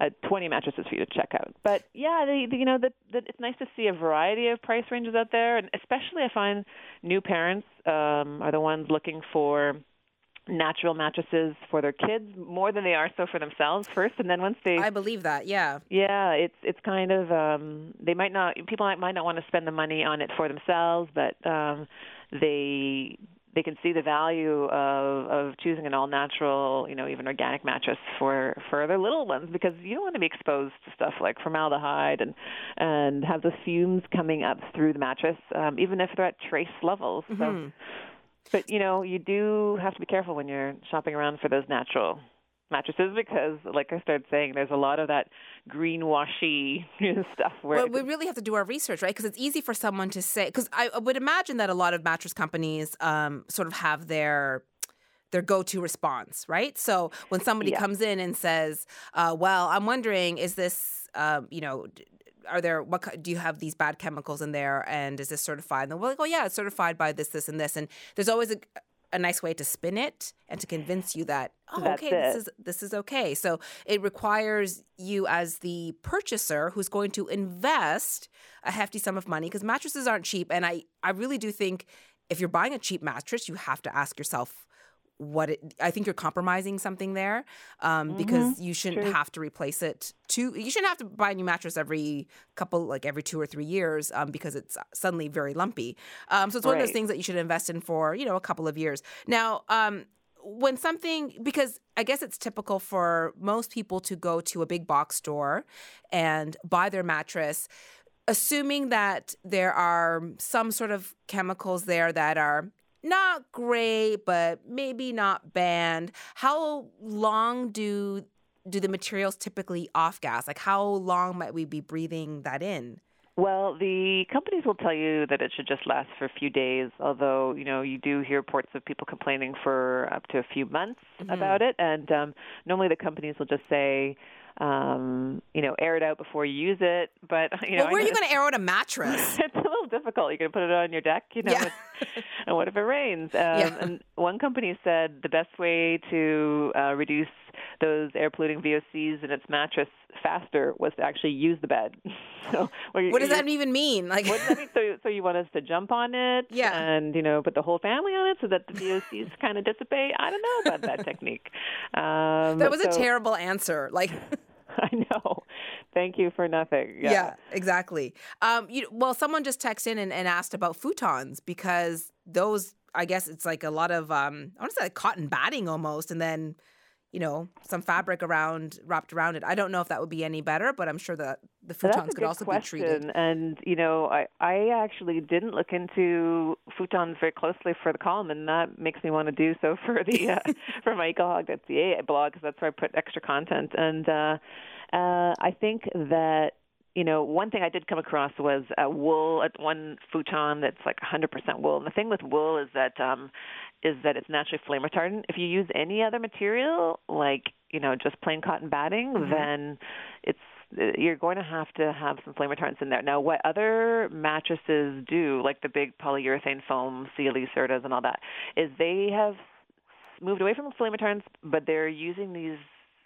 Speaker 5: uh, 20 mattresses for you to check out. But yeah, the, the, you know, the, the, it's nice to see a variety of price ranges out there, and especially I find new parents um, are the ones looking for natural mattresses for their kids more than they are so for themselves first, and then once they
Speaker 2: I believe that. Yeah.
Speaker 5: yeah, it's it's kind of um they might not people might, might not want to spend the money on it for themselves, but um they they can see the value of of choosing an all natural, you know, even organic mattress for for their little ones because you don't want to be exposed to stuff like formaldehyde and and have the fumes coming up through the mattress, um, even if they're at trace levels. So but you know, you do have to be careful when you're shopping around for those natural mattresses because, like I started saying, there's a lot of that greenwashy stuff where
Speaker 2: Well, we really have to do our research, right? Because it's easy for someone to say. Because I would imagine that a lot of mattress companies um, sort of have their their go-to response, right? So when somebody
Speaker 5: Yeah.
Speaker 2: comes in and says, uh, "Well, I'm wondering, is this, um, you know." Are there what do you have these bad chemicals in there? And is this certified? And they're like oh yeah it's certified by this this and this. And there's always a, a nice way to spin it and to convince you that oh
Speaker 5: That's
Speaker 2: okay this is this is okay. So it requires you as the purchaser who's going to invest a hefty sum of money because mattresses aren't cheap. And i i really do think if you're buying a cheap mattress you have to ask yourself what it, I think you're compromising something there um, because you shouldn't
Speaker 5: true.
Speaker 2: have to replace it. To you shouldn't have to buy a new mattress every couple, like every two or three years, um, because it's suddenly very lumpy. Um, so it's one of those things that you should invest in for you know a couple of years. Now, um, when something because I guess it's typical for most people to go to a big box store and buy their mattress assuming that there are some sort of chemicals there that are not great but maybe not banned how long do do the materials typically off gas like how long might we be breathing that in
Speaker 5: Well, the companies will tell you that it should just last for a few days, although, you know, you do hear reports of people complaining for up to a few months
Speaker 2: Mm-hmm.
Speaker 5: about it. And um, normally the companies will just say, um, you know, air it out before you use it. But, you know,
Speaker 2: well where are you going to air out a mattress
Speaker 5: it's a little difficult. You're going to put it on your deck, you know,
Speaker 2: Yeah.
Speaker 5: and- what if it rains? Um,
Speaker 2: Yeah.
Speaker 5: And one company said the best way to uh, reduce those air polluting VOCs in its mattress faster was to actually use the bed. so you-
Speaker 2: what does that even mean like
Speaker 5: what does that mean? So, so you want us to jump on it,
Speaker 2: Yeah.
Speaker 5: and you know, put the whole family on it so that the VOCs kind of dissipate. I don't know about that technique. Um,
Speaker 2: that was a terrible answer like
Speaker 5: I know. Thank you for nothing.
Speaker 2: Yeah,
Speaker 5: Yeah.
Speaker 2: exactly. Um, you well, someone just texted in and, and asked about futons because those, I guess, it's like a lot of um, I want to say like cotton batting almost, and then you know some fabric around wrapped around it. I don't know if that would be any better, but I'm sure that the futons could also
Speaker 5: question.
Speaker 2: be treated.
Speaker 5: And you know, I I actually didn't look into futons very closely for the column, and that makes me want to do so for the uh, for my ecoholic.ca blog because that's where I put extra content. And uh, uh, I think that you know, one thing I did come across was uh, wool at one futon that's like 100% wool. And the thing with wool is that um, is that it's naturally flame retardant. If you use any other material, like you know, just plain cotton batting, then it's you're going to have to have some flame retardants in there. Now, what other mattresses do, like the big polyurethane foam, Sealy, Sertas, and all that, is they have moved away from flame retardants, but they're using these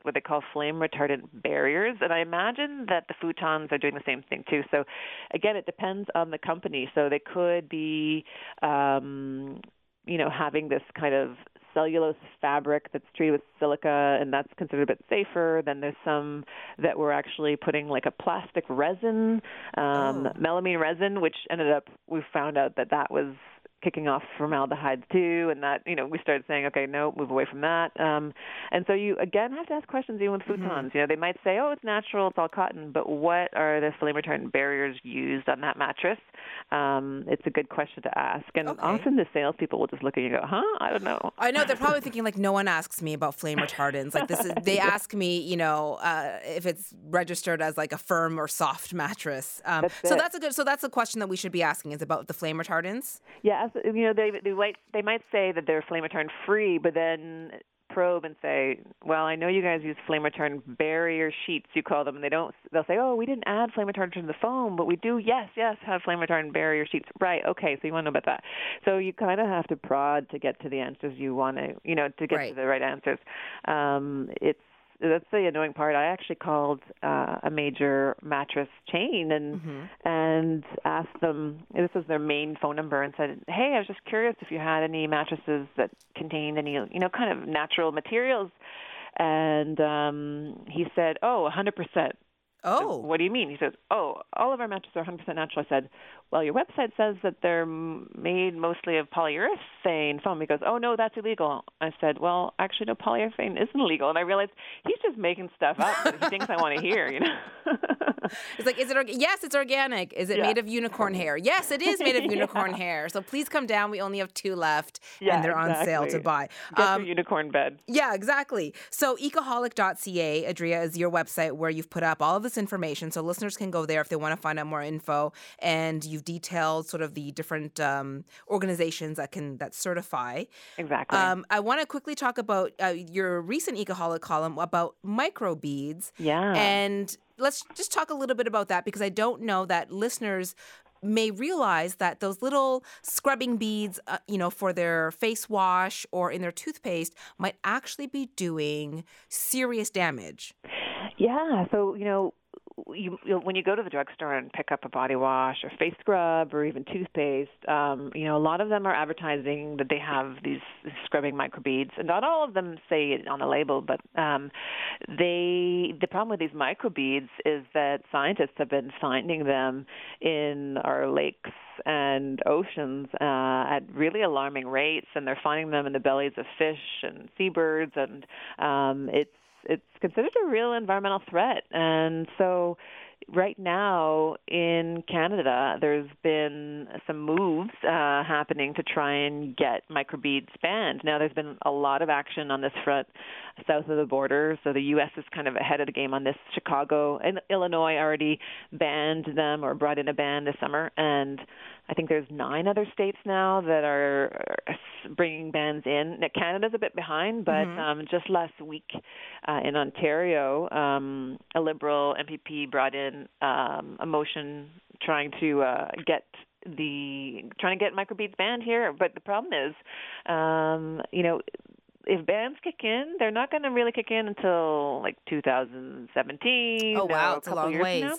Speaker 5: what they call flame retardant barriers. And I imagine that the futons are doing the same thing too. So again, it depends on the company. So they could be, um, you know, having this kind of cellulose fabric that's treated with silica and that's considered a bit safer. Then there's some that were actually putting like a plastic resin, um,
Speaker 2: Oh.
Speaker 5: melamine resin, which ended up, we found out that that was kicking off formaldehyde too and that you know we started saying okay no move away from that um and so you again have to ask questions even with futons you know they might say oh it's natural it's all cotton but what are the flame retardant barriers used on that mattress um it's a good question to ask and
Speaker 2: Okay.
Speaker 5: often the salespeople will just look at you and go huh i don't know
Speaker 2: I know they're probably thinking like no one asks me about flame retardants. Like this is they ask me, you know, uh, if it's registered as like a firm or soft mattress. Um,
Speaker 5: That's
Speaker 2: so
Speaker 5: it.
Speaker 2: that's a good. So that's a question that we should be asking is about the flame retardants.
Speaker 5: Yeah, you know, they they might they might say that they're flame retardant free, but then probe and say, "Well, I know you guys use flame retardant barrier sheets, you call them." And they don't. They'll say, "Oh, we didn't add flame retardant to the foam, but we do. Yes, yes, have flame retardant barrier sheets." Right. Okay. So you want to know about that. So you kind of have to prod to get to the answers you want to, you know, to get
Speaker 2: Right.
Speaker 5: to the right answers. Um, it's that's the annoying part. I actually called uh, a major mattress chain and and asked them. This was their main phone number, and said, "Hey, I was just curious if you had any mattresses that contained any, you know, kind of natural materials." And um, he said, "Oh, 100 percent."
Speaker 2: Oh,
Speaker 5: What do you mean? He says, "Oh, all of our mattresses are 100% natural." I said, "Well, your website says that they're made mostly of polyurethane foam." He goes, "Oh no, that's illegal." I said, "Well, actually, no, polyurethane isn't illegal." And I realized he's just making stuff up that he thinks I want to hear. You know?
Speaker 2: it's like, is it? Orga- yes, it's organic. Is it
Speaker 5: Yeah.
Speaker 2: made of unicorn hair? Yes, it is made of unicorn hair. So please come down. We only have two left,
Speaker 5: Yeah,
Speaker 2: and they're on sale to buy.
Speaker 5: Get
Speaker 2: Um,
Speaker 5: your unicorn bed.
Speaker 2: Yeah, exactly. So ecoholic.ca, Adria, is your website where you've put up all of this information. So listeners can go there if they want to find out more info. And you've detailed sort of the different um, organizations that can that certify.
Speaker 5: Exactly.
Speaker 2: Um, I want to quickly talk about uh, your recent Ecoholic column about microbeads.
Speaker 5: yeah.
Speaker 2: And let's just talk a little bit about that because I don't know that listeners may realize that those little scrubbing beads, uh, you know, for their face wash or in their toothpaste might actually be doing serious damage.
Speaker 5: Yeah, so you know, you, you when you go to the drugstore and pick up a body wash or face scrub or even toothpaste, um, you know, a lot of them are advertising that they have these scrubbing microbeads, and not all of them say it on the label, but um, they the problem with these microbeads is that scientists have been finding them in our lakes and oceans uh, at really alarming rates, and they're finding them in the bellies of fish and seabirds, and um, it's it's considered a real environmental threat. And so, right now in Canada, there's been some moves uh, happening to try and get microbeads banned. Now, there's been a lot of action on this front south of the border, so the U.S. is kind of ahead of the game on this. Chicago and Illinois already banned them or brought in a ban this summer, and I think there's nine other states now that are bringing bans in. Now, Canada's a bit behind, but
Speaker 2: Mhm.
Speaker 5: um, just last week uh, in Ontario, um, a Liberal MPP brought in um, a motion trying to uh, get the trying to get microbeads banned here. But the problem is, um, you know, if bans kick in, they're not going to really kick in until like 2017.
Speaker 2: Oh, wow, it's a long ways.
Speaker 5: now.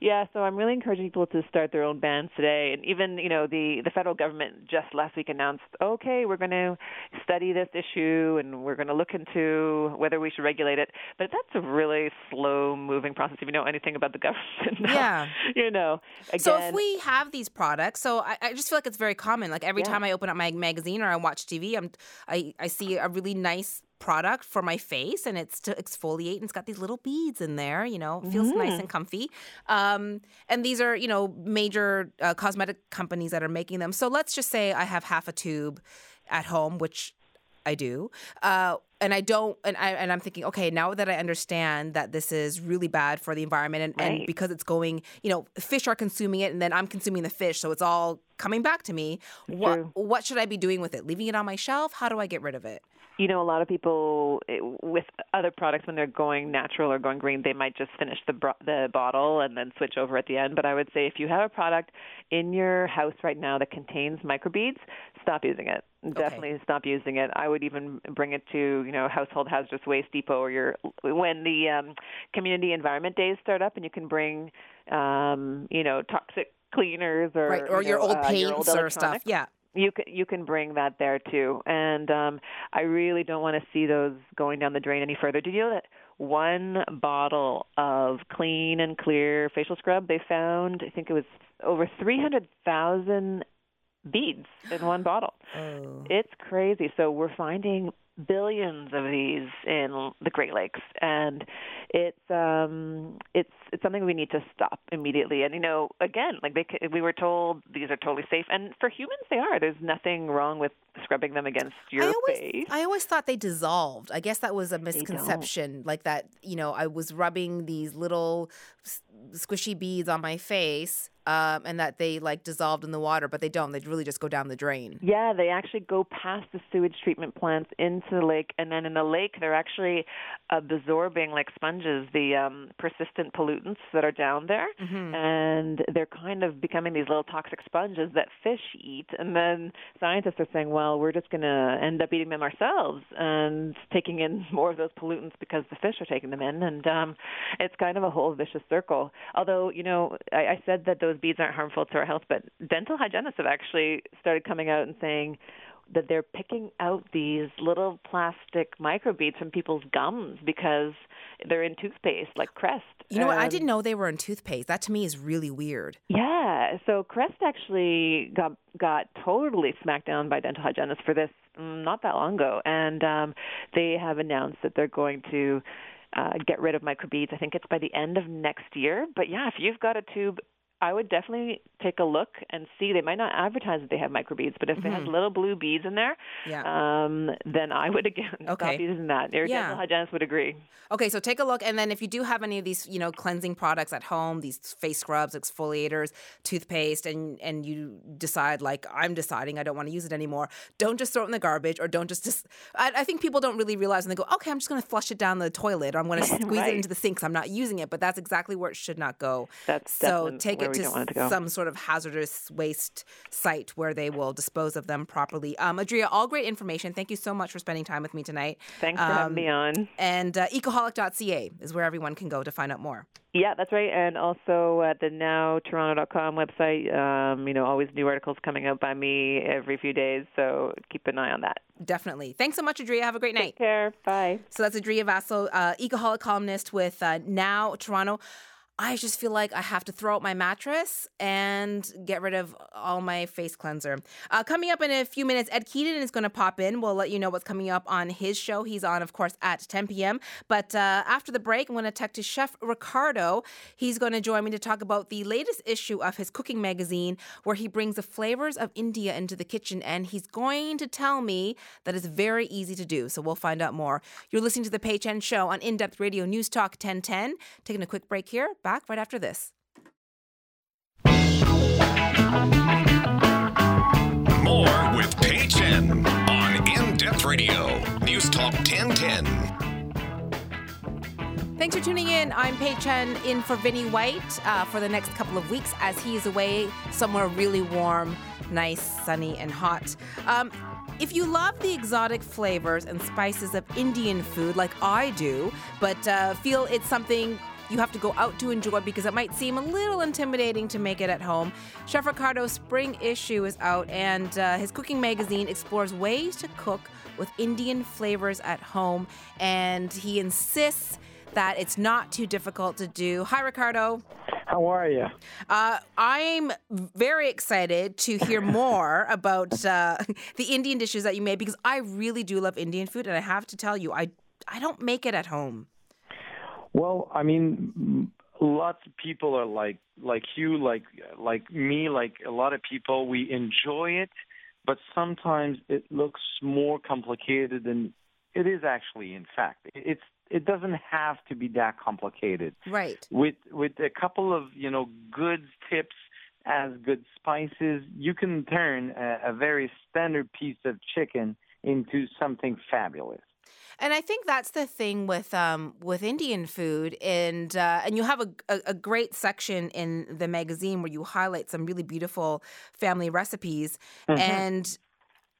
Speaker 5: Yeah, so I'm really encouraging people to start their own bans today. And even, you know, the the federal government just last week announced, okay, we're going to study this issue and we're going to look into whether we should regulate it. But that's a really slow moving process. If you know anything about the government, now,
Speaker 2: Yeah.
Speaker 5: you know, again,
Speaker 2: So if we have these products, so I, I just feel like it's very common. Like every
Speaker 5: Yeah.
Speaker 2: time I open up my magazine or I watch TV, I'm I, I see a really nice product for my face and it's to exfoliate and it's got these little beads in there you know it feels nice
Speaker 5: Mm-hmm.
Speaker 2: and comfy um, and these are you know major uh, cosmetic companies that are making them so let's just say i have half a tube at home which I do. Uh, and I don't, and, I, and I'm thinking, okay, now that I understand that this is really bad for the environment and, and because it's going, you know, fish are consuming it and then I'm consuming the fish. So it's all coming back to me. What,
Speaker 5: True.
Speaker 2: what should I be doing with it? Leaving it on my shelf? How do I get rid of it?
Speaker 5: you know, a lot of people eh, with other products when they're going natural or going green, they might just finish the bro- the bottle and then switch over at the end. But I would say if you have a product in your house right now that contains microbeads, stop using it. Definitely stop using it. I would even bring it to you know household hazardous waste depot or your when the um, community environment days start up and you can bring um, you know toxic cleaners or
Speaker 2: right. Or
Speaker 5: you
Speaker 2: your
Speaker 5: know,
Speaker 2: old
Speaker 5: uh,
Speaker 2: paints
Speaker 5: your old
Speaker 2: or stuff. Yeah.
Speaker 5: you can you can bring that there too and um i really don't want to see those going down the drain any further did you know that one bottle of clean and clear facial scrub they found i think it was over 300,000 beads in one bottle
Speaker 2: Oh.
Speaker 5: it's crazy so we're finding billions of these in the Great Lakes, and it's um, it's it's something we need to stop immediately. And you know, again, like they, we were told these are totally safe, and for humans they are. There's nothing wrong with scrubbing them against your
Speaker 2: I always,
Speaker 5: face.
Speaker 2: I always thought they dissolved. I guess that was a misconception. Like that, you know, I was rubbing these little squishy beads on my face, um, and that they like dissolved in the water, but they don't. They really just go down the drain.
Speaker 5: Yeah, they actually go past the sewage treatment plants into the lake, and then in the lake they're actually absorbing like sponges the um, persistent pollutants that are down there,
Speaker 2: Mhm.
Speaker 5: and they're kind of becoming these little toxic sponges that fish eat. And then scientists are saying, well, we're just going to end up eating them ourselves and taking in more of those pollutants because the fish are taking them in, and um, it's kind of a whole vicious circle. Although, you know, I, I said that those beads aren't harmful to our health, but dental hygienists have actually started coming out and saying that they're picking out these little plastic microbeads from people's gums because they're in toothpaste, like Crest.
Speaker 2: You know what? I didn't know they were in toothpaste. That to me is really weird.
Speaker 5: yeah, so Crest actually got got totally smacked down by dental hygienists for this mm, not that long ago, and um, they have announced that they're going to. Uh, get rid of microbeads. I think it's by the end of next year. But yeah, if you've got a tube I would definitely take a look and see. They might not advertise that they have microbeads, but if mm-hmm. it has little blue beads in there, yeah. um, then I would again okay. stop using that. Your yeah. dental hygienist would agree.
Speaker 2: Okay, so take a look, and then if you do have any of these, you know, cleansing products at home, these face scrubs, exfoliators, toothpaste, and and you decide like I'm deciding I don't want to use it anymore, don't just throw it in the garbage, or don't just. just I, I think people don't really realize, and they go, okay, I'm just going to flush it down the toilet, or I'm going to squeeze right. it into the sink. because I'm not using it, but that's exactly where it should not go.
Speaker 5: That's
Speaker 2: so take
Speaker 5: it
Speaker 2: to,
Speaker 5: to
Speaker 2: some sort of hazardous waste site where they will dispose of them properly. Um, Adria, all great information. Thank you so much for spending time with me tonight.
Speaker 5: Thanks for um, having me on.
Speaker 2: And uh, ecoholic.ca is where everyone can go to find out more.
Speaker 5: Yeah, that's right. And also at the nowtoronto.com website, um, you know, always new articles coming out by me every few days. So keep an eye on that.
Speaker 2: Definitely. Thanks so much, Adria. Have a great night.
Speaker 5: Take care. Bye.
Speaker 2: So that's Adria Vasil, uh, ecoholic columnist with uh, Now Toronto. I just feel like I have to throw out my mattress and get rid of all my face cleanser. Uh, coming up in a few minutes, Ed Keenan is going to pop in. We'll let you know what's coming up on his show. He's on, of course, at 10 p.m. But uh, after the break, I'm going to talk to Chef Ricardo. He's going to join me to talk about the latest issue of his cooking magazine, where he brings the flavors of India into the kitchen. And he's going to tell me that it's very easy to do. So we'll find out more. You're listening to The Pei Chen Show on In Depth Radio News Talk 1010. Taking a quick break here. Back back right after this.
Speaker 1: More with Pei Chen on In Depth Radio, News Talk 1010.
Speaker 2: Thanks for tuning in. I'm Pei Chen in for Vinny White uh, for the next couple of weeks as he is away somewhere really warm, nice, sunny, and hot. Um, if you love the exotic flavors and spices of Indian food like I do, but uh, feel it's something you have to go out to enjoy because it might seem a little intimidating to make it at home. Chef Ricardo's spring issue is out, and uh, his cooking magazine explores ways to cook with Indian flavors at home. And he insists that it's not too difficult to do. Hi, Ricardo.
Speaker 6: How are you?
Speaker 2: Uh, I'm very excited to hear more about uh, the Indian dishes that you made because I really do love Indian food, and I have to tell you, I I don't make it at home.
Speaker 6: Well, I mean, lots of people are like like you, like like me, like a lot of people. We enjoy it, but sometimes it looks more complicated than it is actually. In fact, it's it doesn't have to be that complicated.
Speaker 2: Right.
Speaker 6: With with a couple of you know good tips as good spices, you can turn a, a very standard piece of chicken into something fabulous.
Speaker 2: And I think that's the thing with um, with Indian food, and uh, and you have a, a, a, great section in the magazine where you highlight some really beautiful family recipes, mm-hmm. and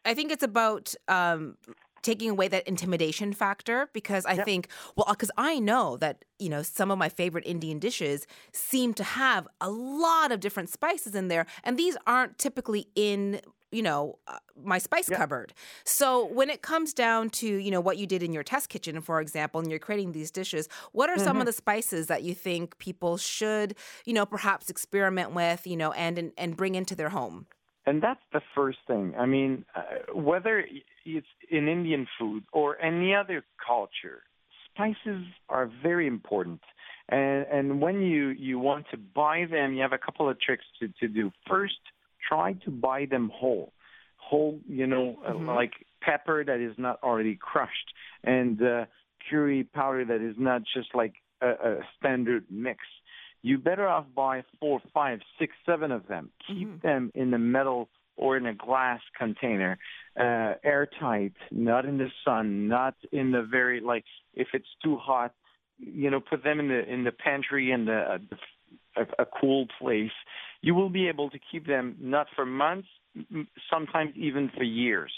Speaker 2: I think it's about. Um, taking away that intimidation factor because I yep. think, well, because I know that, you know, some of my favorite Indian dishes seem to have a lot of different spices in there. And these aren't typically in you know uh, my spice yeah. cupboard so when it comes down to you know what you did in your test kitchen for example and you're creating these dishes what are mm-hmm. some of mm-hmm. the spices that you think people should you know perhaps experiment with you know and and, and bring into their home
Speaker 6: and that's the first thing i mean uh, whether it's in indian food or any other culture spices are very important and and when you you want to buy them you have a couple of tricks to to do first try to buy them whole, whole, you know, uh, mm-hmm. like pepper that is not already crushed and uh, curry powder that is not just like a, a standard mix. You better off buy four, five, six, seven of them. Keep mm-hmm. them in the metal or in a glass container, uh, airtight, not in the sun, not in the very like if it's too hot, you know, put them in the in the pantry in the, uh, a, a cool place you will be able to keep them not for months, sometimes even for years.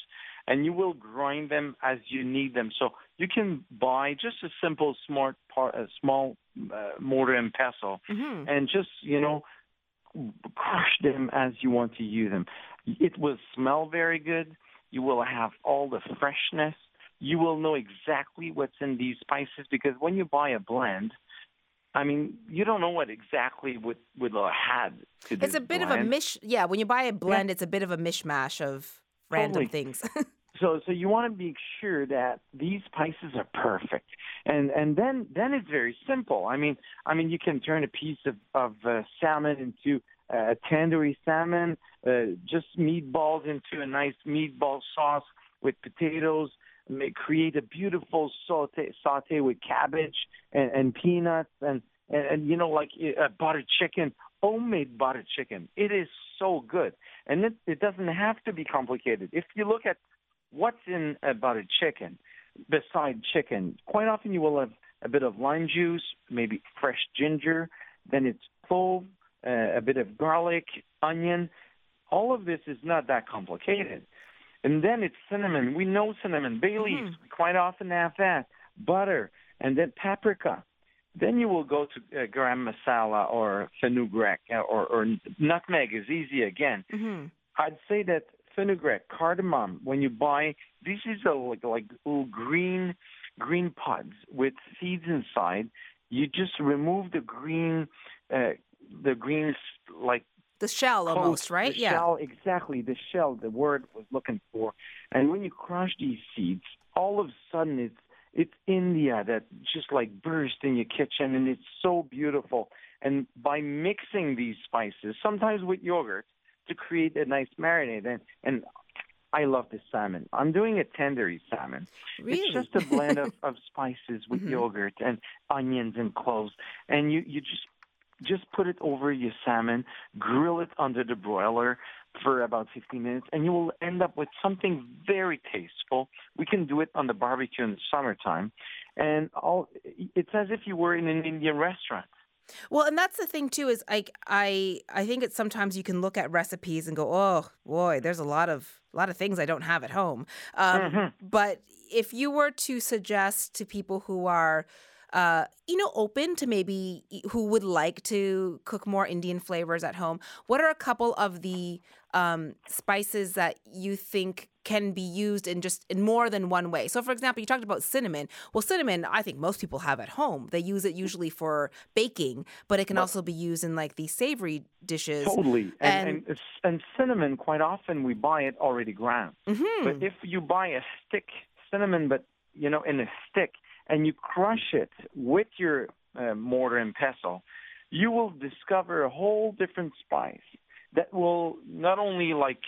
Speaker 6: And you will grind them as you need them. So you can buy just a simple smart part, a small uh, mortar and pestle, mm-hmm. and just you know crush them as you want to use them. It will smell very good. You will have all the freshness. You will know exactly what's in these spices because when you buy a blend, I mean, you don't know what exactly would would had to do.
Speaker 2: It's a bit
Speaker 6: blend.
Speaker 2: of a mish. Yeah, when you buy a blend, yeah. it's a bit of a mishmash of random totally. things.
Speaker 6: so, so you want to make sure that these spices are perfect, and and then then it's very simple. I mean, I mean, you can turn a piece of of uh, salmon into uh, tandoori salmon, uh, just meatballs into a nice meatball sauce with potatoes. May create a beautiful saute saute with cabbage and, and peanuts and, and and you know like a buttered chicken, homemade buttered chicken. It is so good, and it it doesn't have to be complicated. If you look at what's in a buttered chicken, beside chicken, quite often you will have a bit of lime juice, maybe fresh ginger, then it's clove, uh, a bit of garlic, onion. All of this is not that complicated. And then it's cinnamon. We know cinnamon. Bay leaves,
Speaker 2: Mm-hmm.
Speaker 6: quite often have that. Butter, and then paprika. Then you will go to uh, garam masala or fenugreek uh, or, or nutmeg is easy again.
Speaker 2: hmm
Speaker 6: I'd say that fenugreek, cardamom, when you buy, this is a, like like little green green pods with seeds inside. You just remove the green, uh, the green like
Speaker 2: The shell almost, right?
Speaker 6: The
Speaker 2: yeah.
Speaker 6: shell, exactly. The shell, the word was looking for. And when you crush these seeds, all of a sudden it's it's India that just like burst in your kitchen, and it's so beautiful. And by mixing these spices, sometimes with yogurt, to create a nice marinade, and and I love the salmon. I'm doing a tandoori salmon.
Speaker 2: Really?
Speaker 6: It's just a blend of, of spices with
Speaker 2: Mhm.
Speaker 6: yogurt and onions and cloves, and you you just just put it over your salmon, grill it under the broiler for about 15 minutes, and you will end up with something very tasteful. We can do it on the barbecue in the summertime, and all it's as if you were in an Indian restaurant.
Speaker 2: Well, and that's the thing too is like I I think it's sometimes you can look at recipes and go, oh boy, there's a lot of a lot of things I don't have at home. Um,
Speaker 6: Mhm.
Speaker 2: But if you were to suggest to people who are uh, you know, open to maybe who would like to cook more Indian flavors at home. What are a couple of the um, spices that you think can be used in just in more than one way? So, for example, you talked about cinnamon. Well, cinnamon, I think most people have at home. They use it usually for baking, but it can also be used in like these savory dishes.
Speaker 6: Totally, and,
Speaker 2: And-
Speaker 6: and and cinnamon. Quite often, we buy it already ground.
Speaker 2: hmm
Speaker 6: But if you buy a stick cinnamon, but you know, in a stick, and you crush it with your uh, mortar and pestle, you will discover a whole different spice that will not only like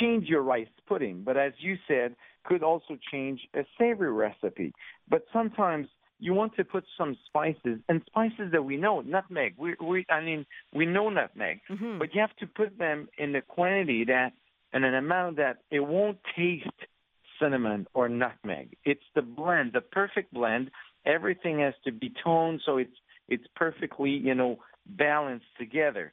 Speaker 6: change your rice pudding, but as you said, could also change a savory recipe. But sometimes you want to put some spices and spices that we know, nutmeg. We, we, I mean, we know nutmeg,
Speaker 2: hmm
Speaker 6: but you have to put them in a quantity that and an amount that it won't taste cinnamon or nutmeg. It's the blend, the perfect blend. Everything has to be toned so it's it's perfectly, you know, balanced together.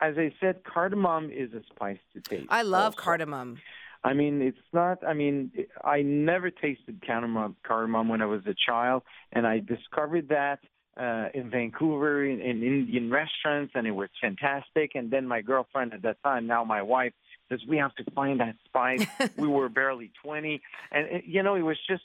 Speaker 6: As I said, cardamom is a spice to taste.
Speaker 2: I love
Speaker 6: also.
Speaker 2: cardamom.
Speaker 6: I mean, it's not. I mean, I never tasted cardamom, cardamom when I was a child, and I discovered that uh, in Vancouver in, in Indian restaurants, and it was fantastic. And then my girlfriend at that time, now my wife, says we have to find that spice. we were barely twenty, and it, you know, it was just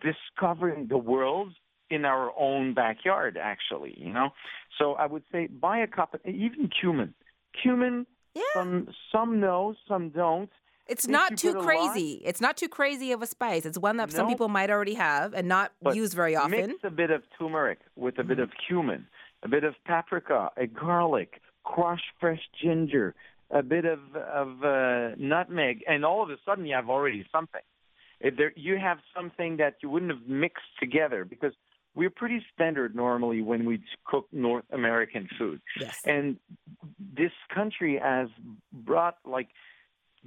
Speaker 6: discovering the world in our own backyard. Actually, you know, so I would say buy a cup, of, even cumin. Cumin,
Speaker 2: Yeah.
Speaker 6: some some know, some don't.
Speaker 2: It's not too crazy. It's not too crazy of a spice. It's one that some people might already have and not use very often. Mm-hmm.
Speaker 6: Mix a bit of turmeric with a bit of cumin, a bit of paprika, a garlic, crushed fresh ginger, a bit of of uh, nutmeg, and all of a sudden you have already something. If there, you have something that you wouldn't have mixed together because we're pretty standard normally when we cook North American food.
Speaker 2: Yes.
Speaker 6: And this country has brought like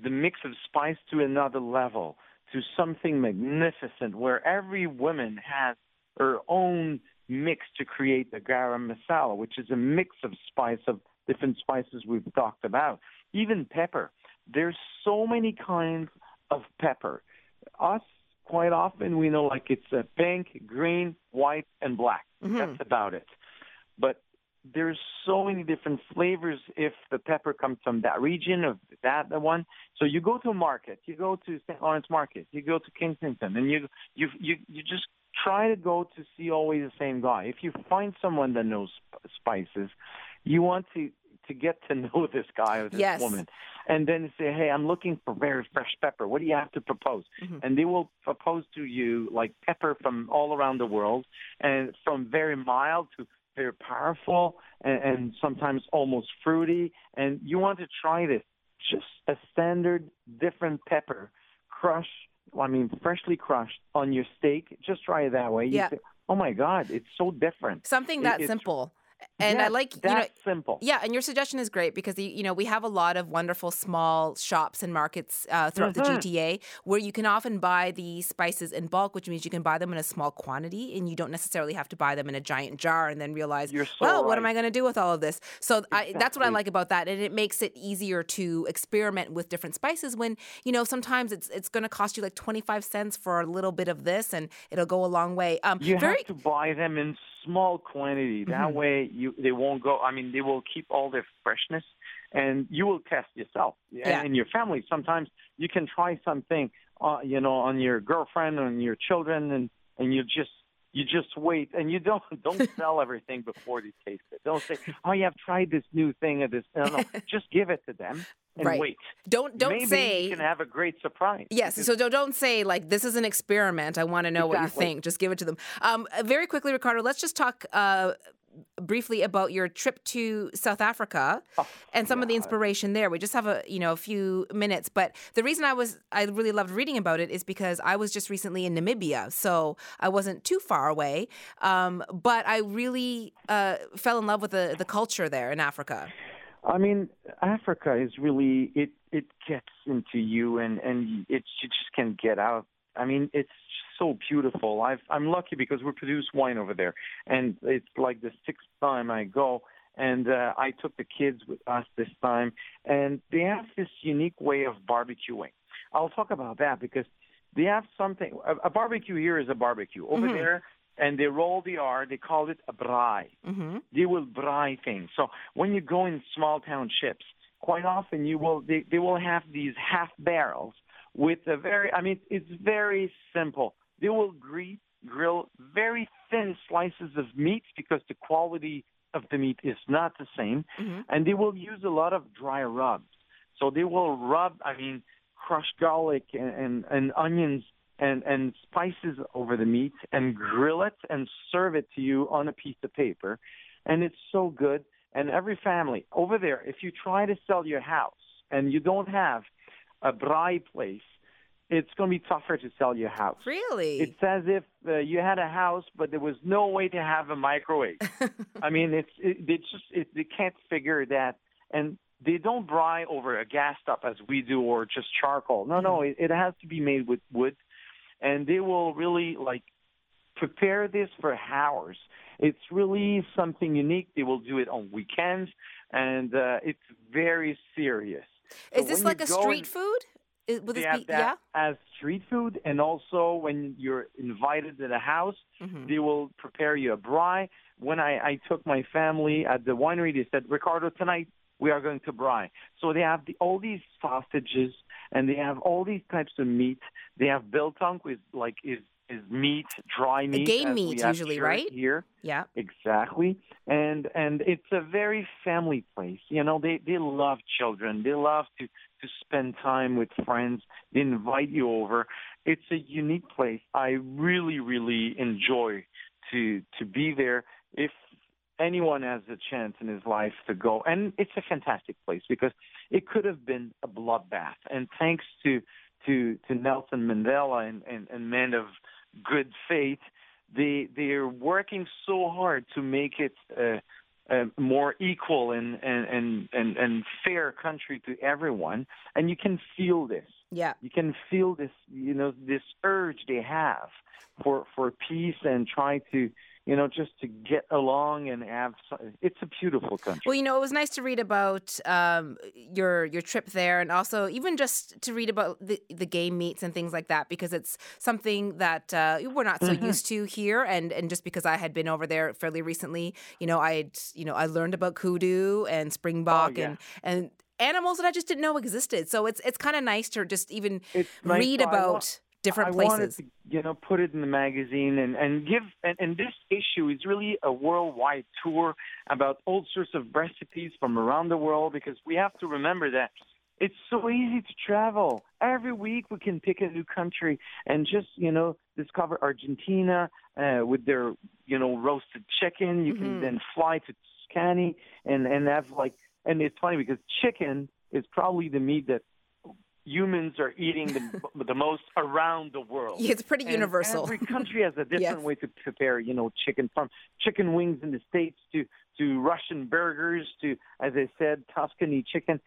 Speaker 6: the mix of spice to another level, to something magnificent, where every woman has her own mix to create the garam masala, which is a mix of spice of different spices we've talked about. Even pepper. There's so many kinds of pepper. Us, quite often, we know like it's a pink, green, white, and black.
Speaker 2: Mhm.
Speaker 6: That's about it. But there's so many different flavors if the pepper comes from that region of that the one. So you go to a market, you go to St. Lawrence Market, you go to Kensington, and you you you you just try to go to see always the same guy. If you find someone that knows spices, you want to to get to know this guy or this
Speaker 2: Yes.
Speaker 6: woman, and then say, hey, I'm looking for very fresh pepper. What do you have to propose?
Speaker 2: Mhm.
Speaker 6: And they will propose to you like pepper from all around the world, and from very mild to They're powerful and, and sometimes almost fruity. And you want to try this. Just a standard different pepper, crushed, I mean, freshly crushed on your steak. Just try it that way. You
Speaker 2: Yeah.
Speaker 6: say, oh my God, it's so different.
Speaker 2: Something that
Speaker 6: it's-
Speaker 2: simple. And I
Speaker 6: Yes,
Speaker 2: like, you know,
Speaker 6: simple.
Speaker 2: Yeah, and your suggestion is great because you you know we have a lot of wonderful small shops and markets uh, throughout
Speaker 6: Mhm.
Speaker 2: the GTA where you can often buy the spices in bulk, which means you can buy them in a small quantity, and you don't necessarily have to buy them in a giant jar and then realize,
Speaker 6: You're so
Speaker 2: well, what am. I going to do with all of this? So I, that's what I like about that, and it makes it easier to experiment with different spices. When you know sometimes it's it's going to cost you like twenty five cents for a little bit of this, and it'll go a long way. Um,
Speaker 6: You
Speaker 2: very
Speaker 6: have to buy them in small quantity. That
Speaker 2: Mhm.
Speaker 6: way, you they won't go. I mean, they will keep all their freshness, and you will test yourself and,
Speaker 2: Yeah.
Speaker 6: and your family. Sometimes you can try something, uh, you know, on your girlfriend, on your children, and and you just you just wait, and you don't don't sell everything before they taste it. Don't say, "Oh, yeah, I've tried this new thing or this." No, no, just give it to them and
Speaker 2: Right.
Speaker 6: wait.
Speaker 2: don't don't
Speaker 6: Maybe
Speaker 2: say
Speaker 6: you can have a great surprise.
Speaker 2: Yes, so don't, don't say like this is an experiment. I want to know what you think. Just give it to them. Um, very quickly, Ricardo, let's just talk uh, briefly about your trip to South Africa
Speaker 6: Oh,
Speaker 2: and some of the inspiration there. We just have a you know a few minutes, but the reason I was I really loved reading about it is because I was just recently in Namibia, so I wasn't too far away. Um, but I really uh, fell in love with the the culture there in Africa.
Speaker 6: I mean, Africa is really it. It gets into you, and and it you just can't get out. I mean, it's so beautiful. I've, I'm lucky because we produce wine over there, and it's like the sixth time I go. And uh, I took the kids with us this time, and they have this unique way of barbecuing. I'll talk about that because they have something. A, a barbecue here is a barbecue over
Speaker 2: Mhm.
Speaker 6: there, and they roll the R. They call it a braai
Speaker 2: hmm
Speaker 6: they will braai things. So when you go in small townships, quite often you will they, they will have these half barrels with a very I mean it's very simple. They will grill very thin slices of meat because the quality of the meat is not the same,
Speaker 2: hmm
Speaker 6: and they will use a lot of dry rubs. So they will rub I mean crushed garlic and and, and onions and and spices over the meat and grill it and serve it to you on a piece of paper. And it's so good. And every family over there if you try to sell your house and you don't have a braai place it's going to be tougher to sell your house
Speaker 2: Really?
Speaker 6: it's as if uh, you had a house but there was no way to have a microwave i mean it's it, they just it, they can't figure that and they don't braai over a gas stop as we do or just charcoal no no it, it has to be made with wood and they will really like prepare this for hours. It's really something unique. They will do it on weekends, and uh, it's very serious. So
Speaker 2: Is this like a street
Speaker 6: and-
Speaker 2: food? Is,
Speaker 6: They
Speaker 2: this
Speaker 6: have
Speaker 2: be
Speaker 6: that
Speaker 2: yeah?
Speaker 6: as street food, and also when you're invited to the house,
Speaker 2: Mhm.
Speaker 6: they will prepare you a braai. When I, I took my family at the winery, they said, Ricardo, tonight we are going to braai. So they have the, all these sausages, and they have all these types of meat. They have biltong, which like is is meat, dry meat,
Speaker 2: game meat usually,
Speaker 6: here-
Speaker 2: right?
Speaker 6: Here,
Speaker 2: Yeah.
Speaker 6: exactly. And and it's a very family place. You know, they they love children. They love to to spend time with friends. They invite you over. It's a unique place. I really really enjoy to to be there. If anyone has a chance in his life to go, and it's a fantastic place because it could have been a bloodbath. And thanks to to to Nelson Mandela and and, and men of good faith, they they are working so hard to make it a, a more equal and and, and and and fair country to everyone. And you can feel this.
Speaker 2: Yeah.
Speaker 6: You can feel this, you know, this urge they have for for peace and try to, you know, just to get along and have. It's a beautiful country.
Speaker 2: Well, you know, it was nice to read about um, your your trip there, and also even just to read about the the game meets and things like that, because it's something that uh, we're not so used to here. And and just because I had been over there fairly recently, you know, I you know I learned about kudu and springbok
Speaker 6: yeah.
Speaker 2: and and animals that I just didn't know existed. So it's it's kind of nice to just even
Speaker 6: It's
Speaker 2: read
Speaker 6: wa-
Speaker 2: about different
Speaker 6: I
Speaker 2: places.
Speaker 6: wanted to, you know, put it in the magazine and and give and, and this issue is really a worldwide tour about all sorts of recipes from around the world because we have to remember that it's so easy to travel. Every week we can pick a new country and just, you know, discover Argentina uh, with their, you know, roasted chicken. You
Speaker 2: Mm-hmm.
Speaker 6: can then fly to Tuscany and and have like, and it's funny because chicken is probably the meat that humans are eating the, the most around the world.
Speaker 2: Yeah, it's pretty
Speaker 6: And
Speaker 2: universal.
Speaker 6: Every country has a different
Speaker 2: Yes.
Speaker 6: way to prepare, you know, chicken from chicken wings in the states to to Russian burgers to, as I said, Tuscany chicken.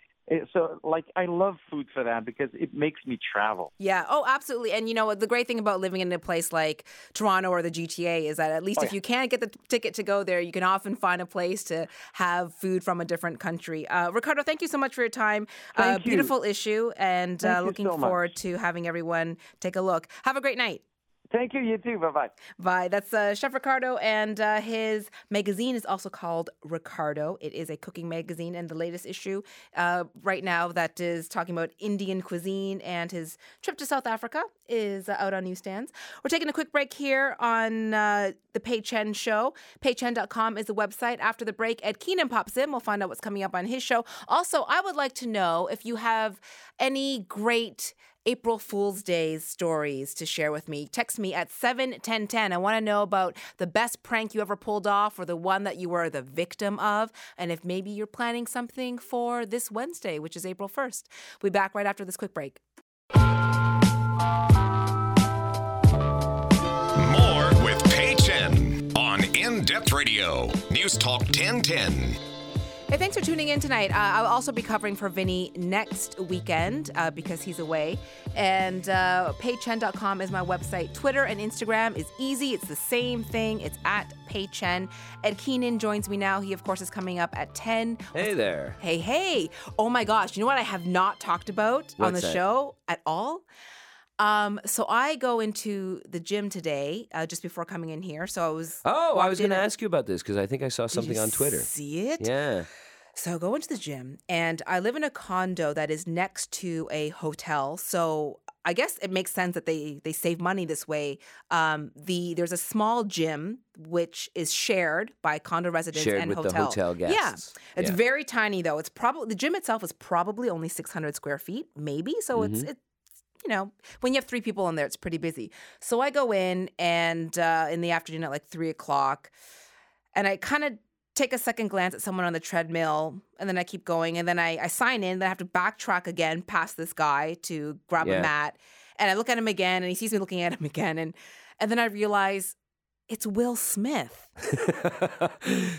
Speaker 6: So, like, I love food for that because it makes me travel.
Speaker 2: Yeah. Oh, absolutely. And you know, the great thing about living in a place like Toronto or the GTA is that at least
Speaker 6: Oh,
Speaker 2: if
Speaker 6: yeah.
Speaker 2: you can't get the t- ticket to go there, you can often find a place to have food from a different country. Uh, Ricardo, thank you so much for your time. uh,
Speaker 6: Thank you.
Speaker 2: Beautiful issue, and uh, looking
Speaker 6: so
Speaker 2: forward to having everyone take a look. Have a great night.
Speaker 6: Thank you. You too. Bye bye.
Speaker 2: Bye. That's uh, Chef Ricardo, and uh, his magazine is also called Ricardo. It is a cooking magazine, and the latest issue uh, right now that is talking about Indian cuisine and his trip to South Africa is uh, out on newsstands. We're taking a quick break here on uh, the Pei Chen Show. PeiChen.com is the website. After the break, Ed Keenan pops in. We'll find out what's coming up on his show. Also, I would like to know if you have any great April Fool's Day stories to share with me. Text me at 71010. I want to know about the best prank you ever pulled off or the one that you were the victim of. And if maybe you're planning something for this Wednesday, which is April 1st. We'll be back right after this quick break.
Speaker 1: More with Pei Chen on In Depth Radio. News Talk 1010.
Speaker 2: Hey, thanks for tuning in tonight. Uh, I'll also be covering for Vinny next weekend uh, because he's away. And uh, peichen.com is my website. Twitter and Instagram is easy. It's the same thing. It's at paychen. Ed Keenan joins me now. He, of course, is coming up at 10.
Speaker 7: Hey there.
Speaker 2: Hey, hey. Oh my gosh. You know what I have not talked about on the
Speaker 7: that?
Speaker 2: show at all? Um, so I go into the gym today, uh, just before coming in here. So I was.
Speaker 7: Oh, I was going to ask you about this because I think I saw something on Twitter.
Speaker 2: See it?
Speaker 7: Yeah.
Speaker 2: So I go into the gym, and I live in a condo that is next to a hotel. So I guess it makes sense that they they save money this way. Um, the there's a small gym which is shared by condo residents
Speaker 7: Shared
Speaker 2: and
Speaker 7: with the
Speaker 2: hotel.
Speaker 7: hotel
Speaker 2: Yeah, it's
Speaker 7: Yeah.
Speaker 2: very tiny though. It's probably the gym itself is probably only 600 square feet, maybe. So it's
Speaker 7: Mm-hmm.
Speaker 2: it's you know when you have three people in there, it's pretty busy. So I go in and uh, in the afternoon at like three o'clock, and I kind of take a second glance at someone on the treadmill and then I keep going and then I, I sign in then I have to backtrack again past this guy to grab a mat and I look at him again and he sees me looking at him again and and then I realize it's Will Smith.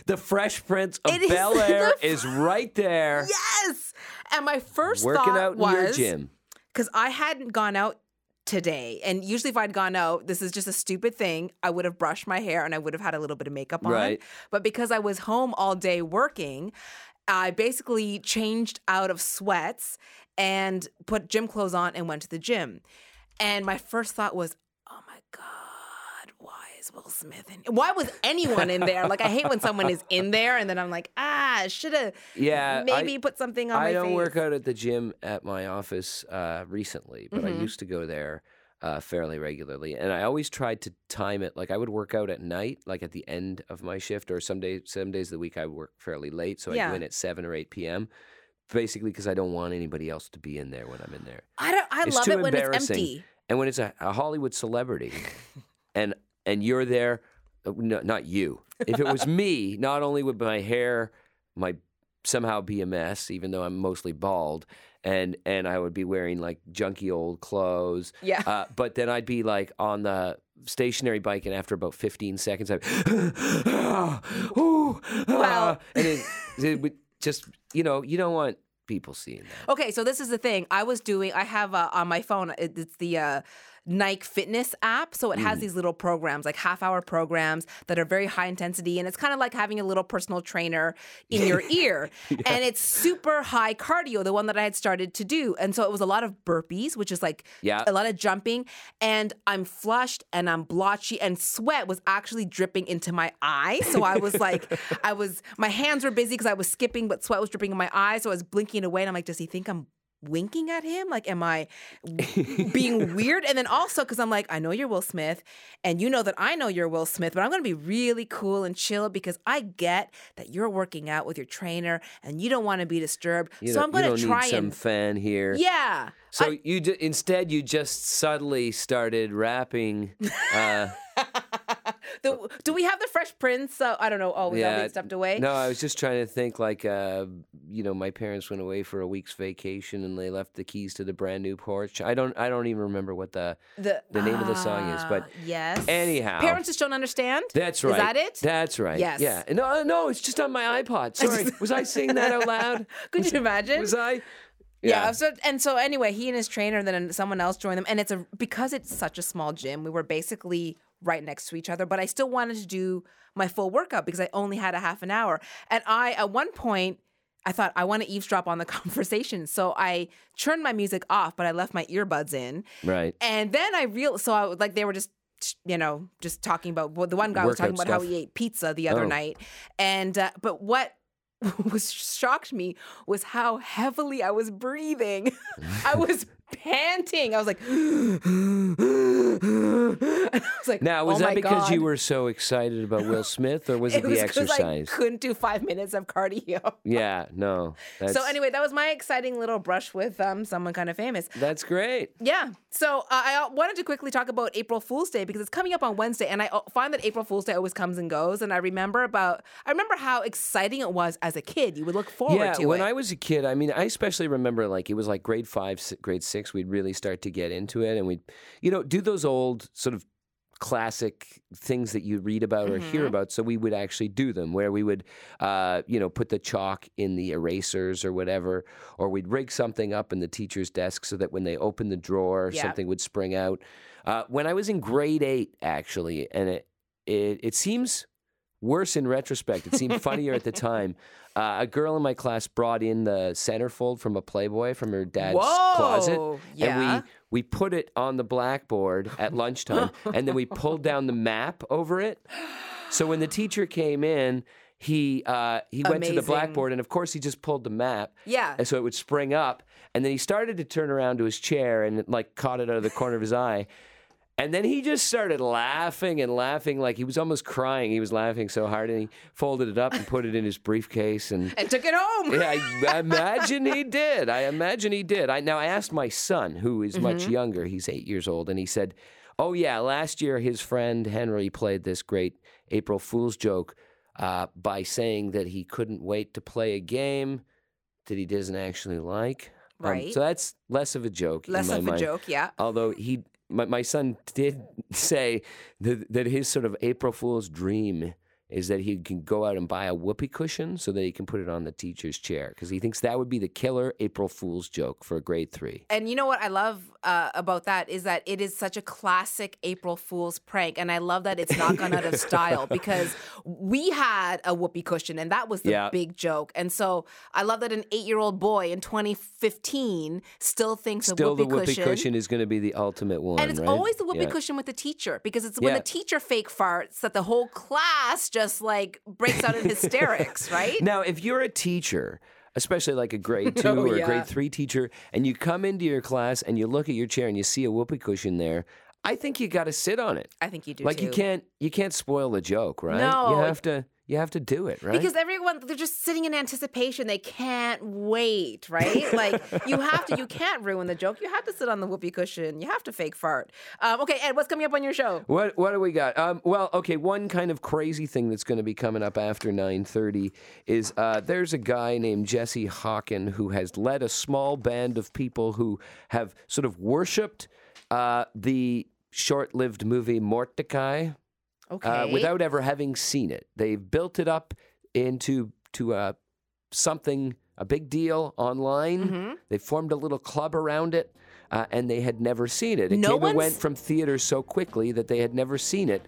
Speaker 7: the Fresh Prince of
Speaker 2: It is
Speaker 7: Bel Air
Speaker 2: the
Speaker 7: is right there.
Speaker 2: Yes. And my first
Speaker 7: Working
Speaker 2: thought
Speaker 7: out in
Speaker 2: was
Speaker 7: your gym.
Speaker 2: because I hadn't gone out today. And usually, if I'd gone out, this is just a stupid thing. I would have brushed my hair and I would have had a little bit of makeup on.
Speaker 7: Right.
Speaker 2: But because I was home all day working, I basically changed out of sweats and put gym clothes on and went to the gym. And my first thought was, oh my God, is Will Smith in Why was anyone in there? Like, I hate when someone is in there and then I'm like, ah, should have
Speaker 7: Yeah,
Speaker 2: maybe
Speaker 7: I-
Speaker 2: put something on my
Speaker 7: I don't
Speaker 2: face.
Speaker 7: work out at the gym at my office uh, recently, but
Speaker 2: Mm-hmm.
Speaker 7: I used to go there uh, fairly regularly, and I always tried to time it. Like I would work out at night, like at the end of my shift, or some days, some days of the week I work fairly late, so I
Speaker 2: Yeah.
Speaker 7: go in at seven or eight p.m. Basically, because I don't want anybody else to be in there when I'm in there.
Speaker 2: I don't. I
Speaker 7: It's
Speaker 2: love it when it's empty.
Speaker 7: And when it's a, a Hollywood celebrity, and and you're there, uh, no, not you. If it was me, not only would my hair, my somehow be a mess, even though I'm mostly bald, and and I would be wearing like junky old clothes.
Speaker 2: Yeah.
Speaker 7: Uh, but then I'd be like on the stationary bike, and after about 15 seconds, I'd ooh,
Speaker 2: Well-
Speaker 7: and it, it would just you know you don't want people seeing that.
Speaker 2: Okay, so this is the thing. I was doing. I have uh, on my phone. It's the uh, Nike Fitness app, so it has
Speaker 7: Mm.
Speaker 2: these little programs, like half-hour programs that are very high intensity, and it's kind of like having a little personal trainer in your ear, and it's super high cardio. The one that I had started to do, and so it was a lot of burpees, which is like
Speaker 7: Yeah.
Speaker 2: a lot of jumping, and I'm flushed and I'm blotchy, and sweat was actually dripping into my eyes. So I was like, I was my hands were busy because I was skipping, but sweat was dripping in my eyes. So I was blinking away, and I'm like, does he think I'm winking at him? Like, am I being weird? And then also, because I'm like, I know you're Will Smith, and you know that I know you're Will Smith, but I'm going to be really cool and chill because I get that you're working out with your trainer and you don't want to be disturbed.
Speaker 7: You
Speaker 2: so I'm going to try
Speaker 7: need some
Speaker 2: and.
Speaker 7: fan here.
Speaker 2: Yeah.
Speaker 7: So you ju- instead you just subtly started rapping. Uh,
Speaker 2: The, do we have the Fresh Prince? Uh, I don't know. Oh, yeah.
Speaker 7: yeah,
Speaker 2: That stepped away.
Speaker 7: No, I was just trying to think like, uh, you know, my parents went away for a week's vacation and they left the keys to the brand new Porsche. I don't, I don't even remember what the
Speaker 2: The,
Speaker 7: the name of the song is, but
Speaker 2: Ah, yes.
Speaker 7: anyhow.
Speaker 2: Parents just don't understand.
Speaker 7: That's right.
Speaker 2: Is that it?
Speaker 7: That's right.
Speaker 2: Yes.
Speaker 7: Yeah. No, no, it's just on my iPod. Sorry, was I saying that out loud?
Speaker 2: Could you imagine?
Speaker 7: Was I?
Speaker 2: Yeah. So and so anyway, he and his trainer, then someone else joined them, and it's a because it's such a small gym. We were basically right next to each other, but I still wanted to do my full workout because I only had a half an hour. And I, at one point, I thought I want to eavesdrop on the conversation, so I turned my music off, but I left my earbuds in.
Speaker 7: Right.
Speaker 2: And then I real so I was like they were just you know just talking about well, the one guy was talking
Speaker 7: Workout
Speaker 2: about how he ate pizza the other
Speaker 7: Oh.
Speaker 2: night, and uh, but what was shocked me was how heavily I was breathing. I was panting. I was like, I was like,
Speaker 7: Now, was
Speaker 2: oh
Speaker 7: that because you were so excited about Will Smith, or was it,
Speaker 2: It was
Speaker 7: the exercise?
Speaker 2: I couldn't do five minutes of cardio.
Speaker 7: Yeah, no. That's,
Speaker 2: So anyway, that was my exciting little brush with um, someone kind of famous.
Speaker 7: that's great.
Speaker 2: Yeah. So uh, I uh, wanted to quickly talk about April Fool's Day because it's coming up on Wednesday, and I uh, find that April Fool's Day always comes and goes. And I remember about I remember how exciting it was as a kid. You would look forward
Speaker 7: yeah,
Speaker 2: to it. Yeah, when.
Speaker 7: I was a kid, I mean, I especially remember like it was like grade five, grade six, we'd really start to get into it, and we'd, you know, do those old sort of classic things that you read about or
Speaker 2: Mm-hmm.
Speaker 7: hear about. So we would actually do them, where we would, uh, you know, put the chalk in the erasers or whatever, or we'd rig something up in the teacher's desk so that when they opened the drawer,
Speaker 2: Yeah.
Speaker 7: something would spring out. Uh, when I was in grade eight, actually, and it it, it seems worse in retrospect. It seemed funnier at the time. Uh, a girl in my class brought in the centerfold from a Playboy from her dad's closet,
Speaker 2: Whoa,
Speaker 7: and we we put it on the blackboard at lunchtime, and then we pulled down the map over it. So when the teacher came in. He uh, he went to the blackboard and of course he just pulled the map.
Speaker 2: Yeah.
Speaker 7: And so it would spring up, and then he started to turn around to his chair and like caught it out of the corner of his eye. And then he just started laughing and laughing like he was almost crying. He was laughing so hard, and he folded it up and put it in his briefcase. And
Speaker 2: and took it home.
Speaker 7: yeah, I, I imagine he did. I imagine he did. I now I asked my son, who is much
Speaker 2: Mm-hmm.
Speaker 7: younger. He's eight years old, and he said, "Oh yeah, last year his friend Henry played this great April Fool's joke uh, by saying that he couldn't wait to play a game that he doesn't actually like." Um,
Speaker 2: Right.
Speaker 7: so that's less of a joke.
Speaker 2: Less of a joke, yeah.
Speaker 7: Although he, my, my son did say that, that his sort of April Fool's dream is that he can go out and buy a whoopee cushion so that he can put it on the teacher's chair because he thinks that would be the killer April Fool's joke for a grade three.
Speaker 2: And you know what I love uh, about that is that it is such a classic April Fool's prank, and I love that it's not gone out of style because we had a whoopee cushion, and that was the
Speaker 7: Yeah.
Speaker 2: big joke. And so I love that an eight-year-old boy in 2015 still thinks
Speaker 7: Still,
Speaker 2: a
Speaker 7: the
Speaker 2: whoopee,
Speaker 7: whoopee cushion is going to be the ultimate one,
Speaker 2: And it's
Speaker 7: right?
Speaker 2: always the whoopee
Speaker 7: Yeah.
Speaker 2: cushion with the teacher because it's when
Speaker 7: Yeah.
Speaker 2: the teacher fake farts that the whole class just like breaks out in hysterics, right?
Speaker 7: Now, if you're a teacher, especially like a grade two
Speaker 2: Oh,
Speaker 7: or a grade three teacher, and you come into your class and you look at your chair and you see a whoopee cushion there, I think you got to sit on it.
Speaker 2: I think you do
Speaker 7: like you can't you can't spoil the joke, right?
Speaker 2: No.
Speaker 7: you have to you have to do it, right?
Speaker 2: Because everyone they're just sitting in anticipation. They can't wait, right? Like you have to. You can't ruin the joke. You have to sit on the whoopee cushion. You have to fake fart. Um, okay, Ed, what's coming up on your show?
Speaker 7: What what do we got? Um, well, okay. One kind of crazy thing that's going to be coming up after nine thirty is uh, there's a guy named Jesse Hawken who has led a small band of people who have sort of worshipped uh, the short-lived movie Mordecai
Speaker 2: Okay.
Speaker 7: uh, without ever having seen it. They've built it up into to uh, something a big deal online.
Speaker 2: Mm-hmm.
Speaker 7: They formed a little club around it, uh, and they had never seen it. It
Speaker 2: No
Speaker 7: came and went from theaters so quickly that they had never seen it,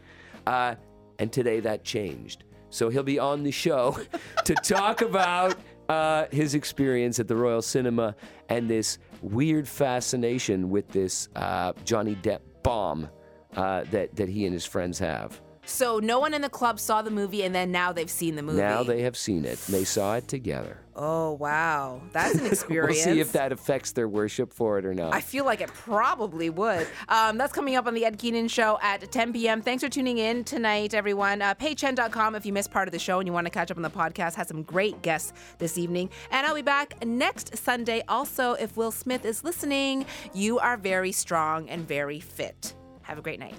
Speaker 7: uh, and today that changed. So he'll be on the show to talk about uh, his experience at the Royal Cinema and this weird fascination with this uh, Johnny Depp bomb uh, that that he and his friends have.
Speaker 2: So no one in the club saw the movie, and then now they've seen the movie.
Speaker 7: Now they have seen it. They saw it together.
Speaker 2: Oh wow, that's an experience.
Speaker 7: We'll see if that affects their worship for it or not.
Speaker 2: I feel like it probably would. Um, that's coming up on the Ed Keenan Show at 10 p.m. Thanks for tuning in tonight, everyone. Uh, peichen.com if you missed part of the show and you want to catch up on the podcast. Has some great guests this evening. And I'll be back next Sunday. Also, if Will Smith is listening, you are very strong and very fit. Have a great night.